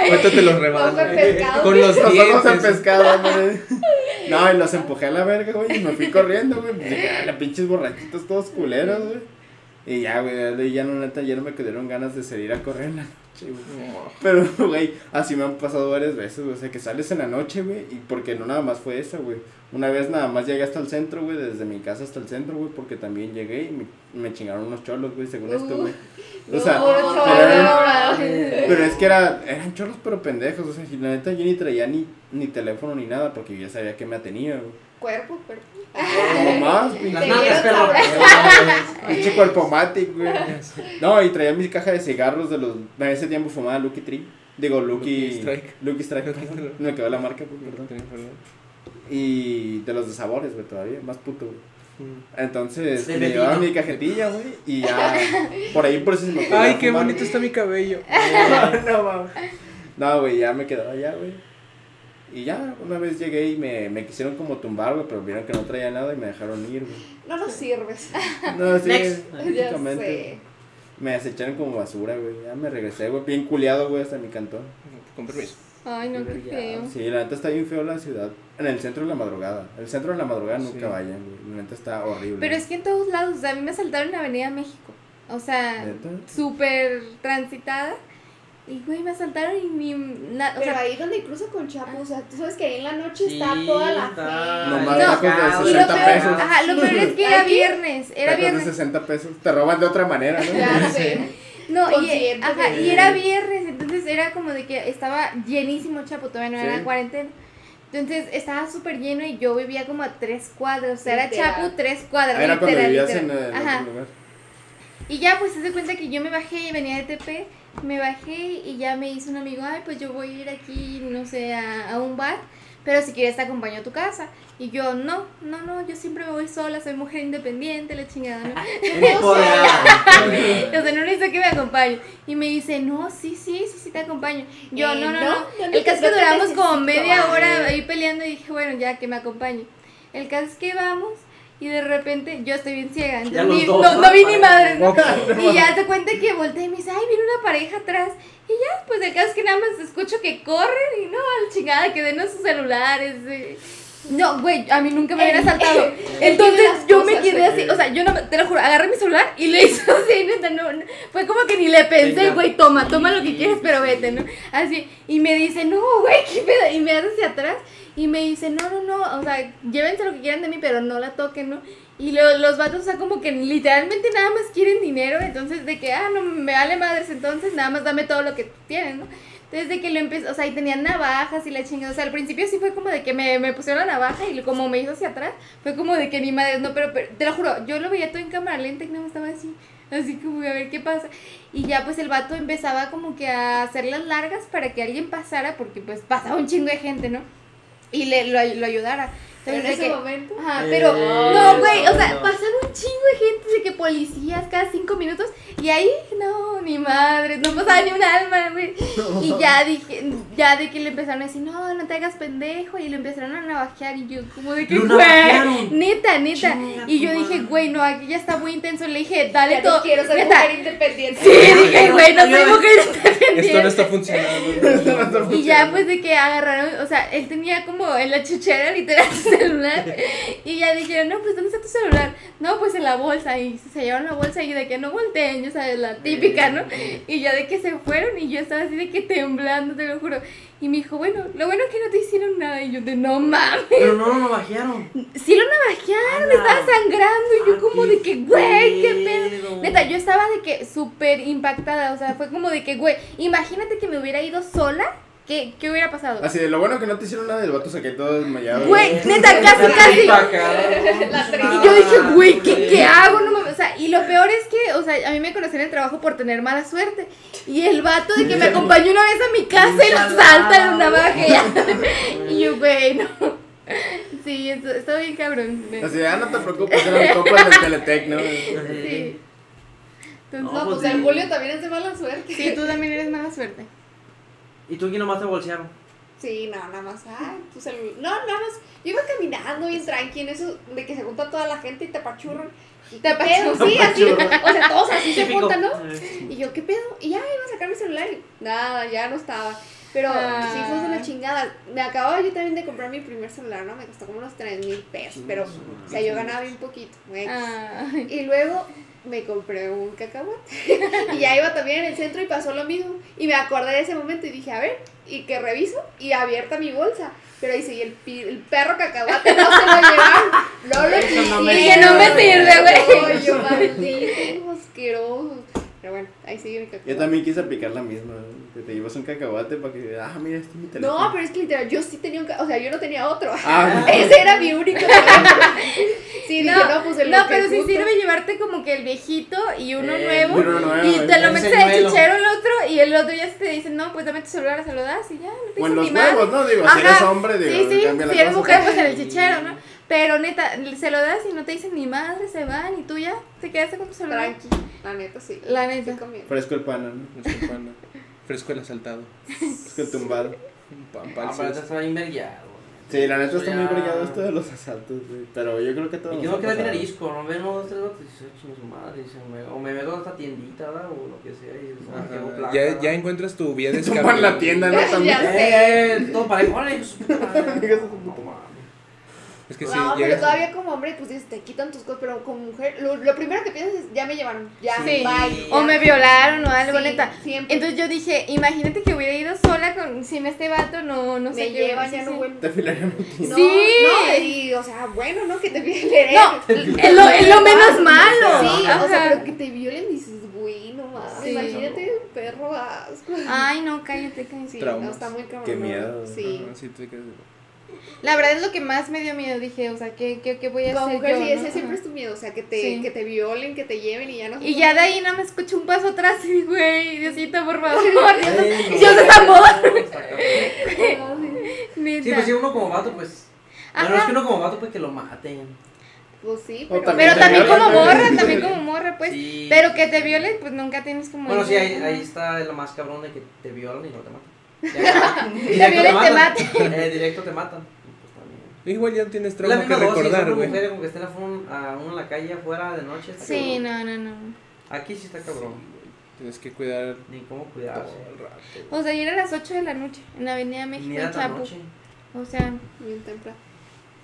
Ahorita te los pescado. Con los dientes. pescado, güey. No, y los empujé a la verga, güey. Y me fui corriendo, güey. Pues ah, la pinches borrachitos todos culeros, güey. Y ya, güey, ya no, neta, ya no me quedaron ganas de salir a correr güey. Pero, güey, así me han pasado varias veces, güey. O sea, que sales en la noche, güey. Y porque no nada más fue esa, güey. Una vez nada más llegué hasta el centro, güey. Desde mi casa hasta el centro, güey. Porque también llegué y me me chingaron unos cholos, güey, según esto, Uh, güey. No, O sea, no, pero, no, eran, no. pero es que era, eran cholos pero pendejos, o sea, y la neta yo ni traía ni, ni teléfono ni nada porque yo ya sabía que me atenía, güey. Cuerpo, cuerpo. No más, Las pinche- nalgas, perro. pinche cuerpomatic, güey. No, y traía mi caja de cigarros de los, en ese tiempo fumaba Lucky Tree, digo Lucky, Lucky Strike. Lucky Strike, Lucky- me quedó la marca, pues, perdón. Y de los de sabores, güey, todavía, más puto, güey. Entonces, De me llevaba mi cajetilla, güey, y ya, por ahí por eso se me Ay, qué fumar, bonito güey. está mi cabello. no, mames. No, güey, ya me quedaba allá, güey. Y ya, una vez llegué y me, me quisieron como tumbar, güey, pero vieron que no traía nada y me dejaron ir, güey. No nos sirves. No, sí, prácticamente. Me desecharon como basura, güey. Ya me regresé, güey, bien culiado, güey, hasta mi cantón. Con permiso. Ay, no, qué feo. Sí, la neta está bien feo la ciudad. En el centro de la madrugada. El centro de la madrugada nunca Sí. vayan, güey. La neta está horrible. Pero es que en todos lados, o sea, a mí me saltaron en Avenida México. O sea, súper transitada. Y, güey, me asaltaron y ni... na- o Pero sea, ahí donde cruza con Chapo, o sea, tú sabes que ahí en la noche está Sí, toda la está- gente. No, tacos de y lo 60 peor, pesos. ajá, lo peor es que era ¿Aquí? viernes, era Tacos de viernes. 60 pesos. Te roban de otra manera, ¿no? Ya sé. No, y, ajá, y era viernes, entonces era como de que estaba llenísimo Chapo, todavía no Sí. era cuarentena. Entonces estaba súper lleno y yo vivía como a tres cuadras, o sea, era. Chapo tres cuadras. Era cuando literal, vivías literal. en el Ajá. otro lugar. Y ya, pues se de cuenta que yo me bajé y venía de TP, me bajé y ya me hizo un amigo, ay, pues yo voy a ir aquí, no sé, a, a un bar, pero si quieres te acompaño a tu casa. Y yo, no, no, no, yo siempre me voy sola, soy mujer independiente, la chingada, ¿no? O sea, no necesito que me acompañe. Y me dice, no, sí, sí, sí, sí te acompaño. Yo, Eh, no, no, no, El caso es que duramos como media hora ahí peleando y dije, bueno, ya que me acompañe. El caso es que vamos y de repente yo estoy bien ciega. Entonces los ni- dos, no, ¿no? vi ni madre. Y ya te cuenta que volteé y me dice, ay, viene una pareja atrás. Y ya, pues el caso es que nada más escucho que corren y no, a la chingada, que denos sus celulares. eh. No, güey, a mí nunca me hubiera saltado. Entonces yo me quedé así, o sea, yo no, te lo juro, agarré mi celular y le hice así, neta, no, no, fue como que ni le pensé, güey, toma, toma lo que quieras, pero vete, ¿no? Así, y me dice, no, güey, qué pedo, y me hace hacia atrás y me dice, no, no, no, o sea, llévense lo que quieran de mí, pero no la toquen, ¿no? Y lo- los vatos, o sea, como que literalmente nada más quieren dinero, entonces de que, ah, no, me vale madres, entonces nada más dame todo lo que tienen, ¿no? Entonces de que lo empezó, o sea, y tenían navajas y la chingada, o sea, al principio sí fue como de que me, me pusieron la navaja y como me hizo hacia atrás, fue como de que ni madre, no, pero, pero te lo juro, yo lo veía todo en cámara lenta y no me estaba así, así como a ver qué pasa. Y ya pues el vato empezaba como que a hacerlas largas para que alguien pasara, porque pues pasaba un chingo de gente, ¿no? Y le, lo, lo ayudara. Pero en Entonces, de ese que- momento. Ajá, Eh, pero no, güey, o sea, no. pasaba un chingo de gente de que policías cada cinco minutos y ahí, no, ni madre, no pasaba ni un alma, güey. Y ya dije, ya de que le empezaron a decir, no, no te hagas pendejo, y le empezaron a navajear y yo como de que, güey, neta, neta. Chinga Y yo dije, güey, no, aquí ya está muy intenso, le dije, dale Ya todo, quiero ser neta. mujer independiente. Sí, dije, güey, no soy mujer independiente. Esto no está funcionando. Y ya pues de que agarraron, o sea, él tenía como en la chuchera literal su celular. Y ya dijeron, no, pues ¿dónde está tu celular? No, pues en la bolsa. Y se llevaron la bolsa y de que no volteen, ya sabes, la típica, ¿no? Y ya de que se fueron y yo estaba así de que temblando, te lo juro. Y me dijo, bueno, lo bueno es que no te hicieron nada. Y yo de, no mames. Pero no lo navajearon. Sí lo navajearon, Ala. estaba sangrando. Y yo Ah, como de que, güey, qué pedo. pedo. Neta, yo estaba de que súper impactada. O sea, fue como de que, güey, imagínate que me hubiera ido sola. ¿Qué, qué hubiera pasado? Así de lo bueno que no te hicieron nada del vato saqué todo desmayado. Güey, neta, casi, casi. Y yo dije, güey, ¿qué, ¿qué hago? No mames. O sea, y lo peor es que, o sea, a mí me conocían en el trabajo por tener mala suerte. Y el vato de que me acompañó una vez a mi casa y lo salta en una navaja. Y yo, güey, no. Sí, está bien cabrón. Así de, ah, no te preocupes, era mi compa del Teletec, ¿no? Sí. Entonces, No, pues pues el sí. Julio también es de mala suerte. sí, tú también eres mala suerte. ¿Y tú quién nomás te bolsearon? Sí, no, nada más. Ay, tu celular. No, nada más. Yo iba caminando bien tranqui en eso de que se junta toda la gente y te apachurran. Y Te ¿Qué pedo? Sí, así. O sea, todos así se juntan, ¿no? Eh. Y yo, ¿qué pedo? Y ya iba a sacar mi celular y nada, ya no estaba. Pero Ah. sí fue una chingada. Me acababa yo también de comprar mi primer celular, ¿no? Me costó como unos 3 mil pesos. Pero, o sea, yo ganaba bien poquito. Y luego me compré un cacahuate. y ya iba también en el centro y pasó lo mismo. Y me acordé de ese momento y dije, a ver, y que reviso y abierta mi bolsa. Pero ahí seguía el, pi- el perro cacahuate, no se lo llevaron. No lo Eso no me sirve. No me sirve, güey. No, yo maldito, asqueroso. Pero bueno, ahí sigue mi Yo cacahuate. también quise aplicar la misma, ¿no? que te llevas un cacahuate para que, ah, mira, este es mi teléfono. No, pero es que literal, yo sí tenía un. O sea, yo no tenía otro. Ah, Ese era mi único. sí, dije, no, pues el no, pero sí justo- sirve llevarte como que el viejito y uno Eh, nuevo. uno nuevo, y te lo metes en el chichero el otro y el otro ya te dice, no, pues dame tu celular, se lo das y ya, no te o en dicen los ni madre. huevos, ¿no? Digo, si eres hombre, digo, Sí, sí, cambia la si eres cosa. mujer, pues en el chichero, ¿no? Pero neta, se lo das y no te dicen ni madre, se van y tú ya te quedaste con tu celular. Tranqui, la neta sí. La neta. Sí. Fresco el pan, ¿no? Fresco el pan, Fresco el asaltado. Fresco el tumbado. Un pan Ah, pero está bien vergueado. Sí, la neta está muy brillado esto de los asaltos, güey. Pero yo creo que todo Y que no ha queda bien arisco, ¿no? Uno, dos, tres vatos y su madre, o me meto a esta tiendita, ¿verdad? O lo que sea, y placa, Ya, ya encuentras tu vía de escape. Tumban la tienda, ¿no? También. Eh, todo parejo, órale, su puta madre. No. Es que sí, no, pero llegas- todavía como hombre, pues dices, te quitan tus cosas, pero como mujer, lo, lo primero que piensas es, ya me llevaron, ya, Sí. bye. O ya. me violaron o algo, Sí, neta. Siempre. Entonces yo dije, imagínate que hubiera ido sola con sin este vato, no, no sé me llevan, sí, ya no sí. vuelvo. Te filaron un tiro. No, Sí. no, y, o sea, bueno, ¿no? Que te violen. No, es lo, es lo menos malo. Sí, o sea, Ajá. pero que te violen dices, güey, no mames, Sí. imagínate, perro asco. Ay, no, cállate, cállate. Sí, Traumas. no, está muy cabrón. Qué miedo. Sí. Ajá, sí, te quedas de- La verdad es lo que más me dio miedo. Dije, o sea, ¿qué, qué, qué voy a Como hacer mujer, yo? sí, no? ese siempre es tu miedo, o sea, que te, Sí. que te violen, que te lleven y ya no Y ya de ahí no me escucho un paso atrás y, güey, Diosito, por favor. Ey, Dios es amor. Sí, pues si uno como vato, pues. Bueno, Ajá. es que uno como vato, pues que lo maten. Pues sí, pero. también Pero también como morra, también como morra, pues. Sí. Pero que te violen, pues nunca tienes como. Bueno, sí, ahí, ahí está lo más cabrón de que te violan y no te matan. Ya, Te violen, te matan. Eh, directo te matan. Pues también. Igual ya tienes Es la trauma que misma dosis, recordar, una güey. mujer como que esté la fun- a uno en la calle afuera de noche. Sí, cabrón. no, no, no. Aquí sí está cabrón. Tienes que cuidar Ni cómo todo cuidarse. el rato. O sea, ayer a las 8 de la noche en la Avenida Ni México, era en Chapo. noche. O sea, Bien temprano.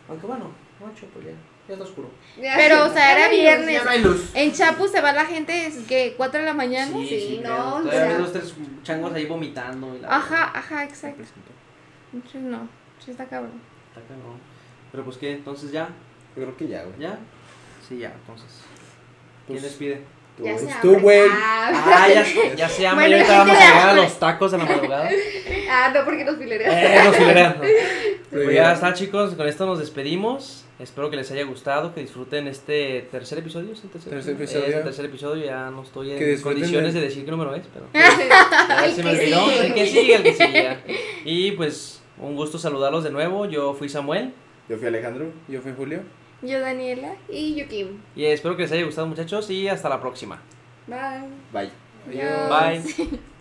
Aunque bueno, noche, pues ya. Ya está oscuro. Pero, o sea, era viernes. Ya no hay luz. en Chapo se va la gente, es que 4 de la mañana. Sí, no, no. o Todavía dos, tres changos ahí vomitando. Y la Ajá, ajá, exacto. Entonces, no, sí está cabrón. Está cabrón. Pero pues qué, entonces ya. Yo creo que ya, güey. ¿Ya? Sí, ya, entonces. ¿Quién Pues- despide? Tú, Ya güey. se tú, abre. güey. Ah, Ah, ya, ya se llama. Bueno, y ahorita vamos a llegar a los tacos en la madrugada. ah, no, porque nos filerean. Eh, los filerean. Pues ya está, chicos. Con esto nos despedimos. Espero que les haya gustado, que disfruten este tercer episodio. ¿Es el tercer, Tercer episodio? Es el tercer episodio. Ya no estoy en condiciones de- de decir qué número es, pero. Ya El se me que olvidó. sigue. El que sigue, el que sigue. Y pues, un gusto saludarlos de nuevo. Yo fui Samuel. Yo fui Alejandro. Yo fui Julio. Yo, Daniela. Y Yukim. Y espero que les haya gustado, muchachos. Y hasta la próxima. Bye. Bye. Adiós. Bye.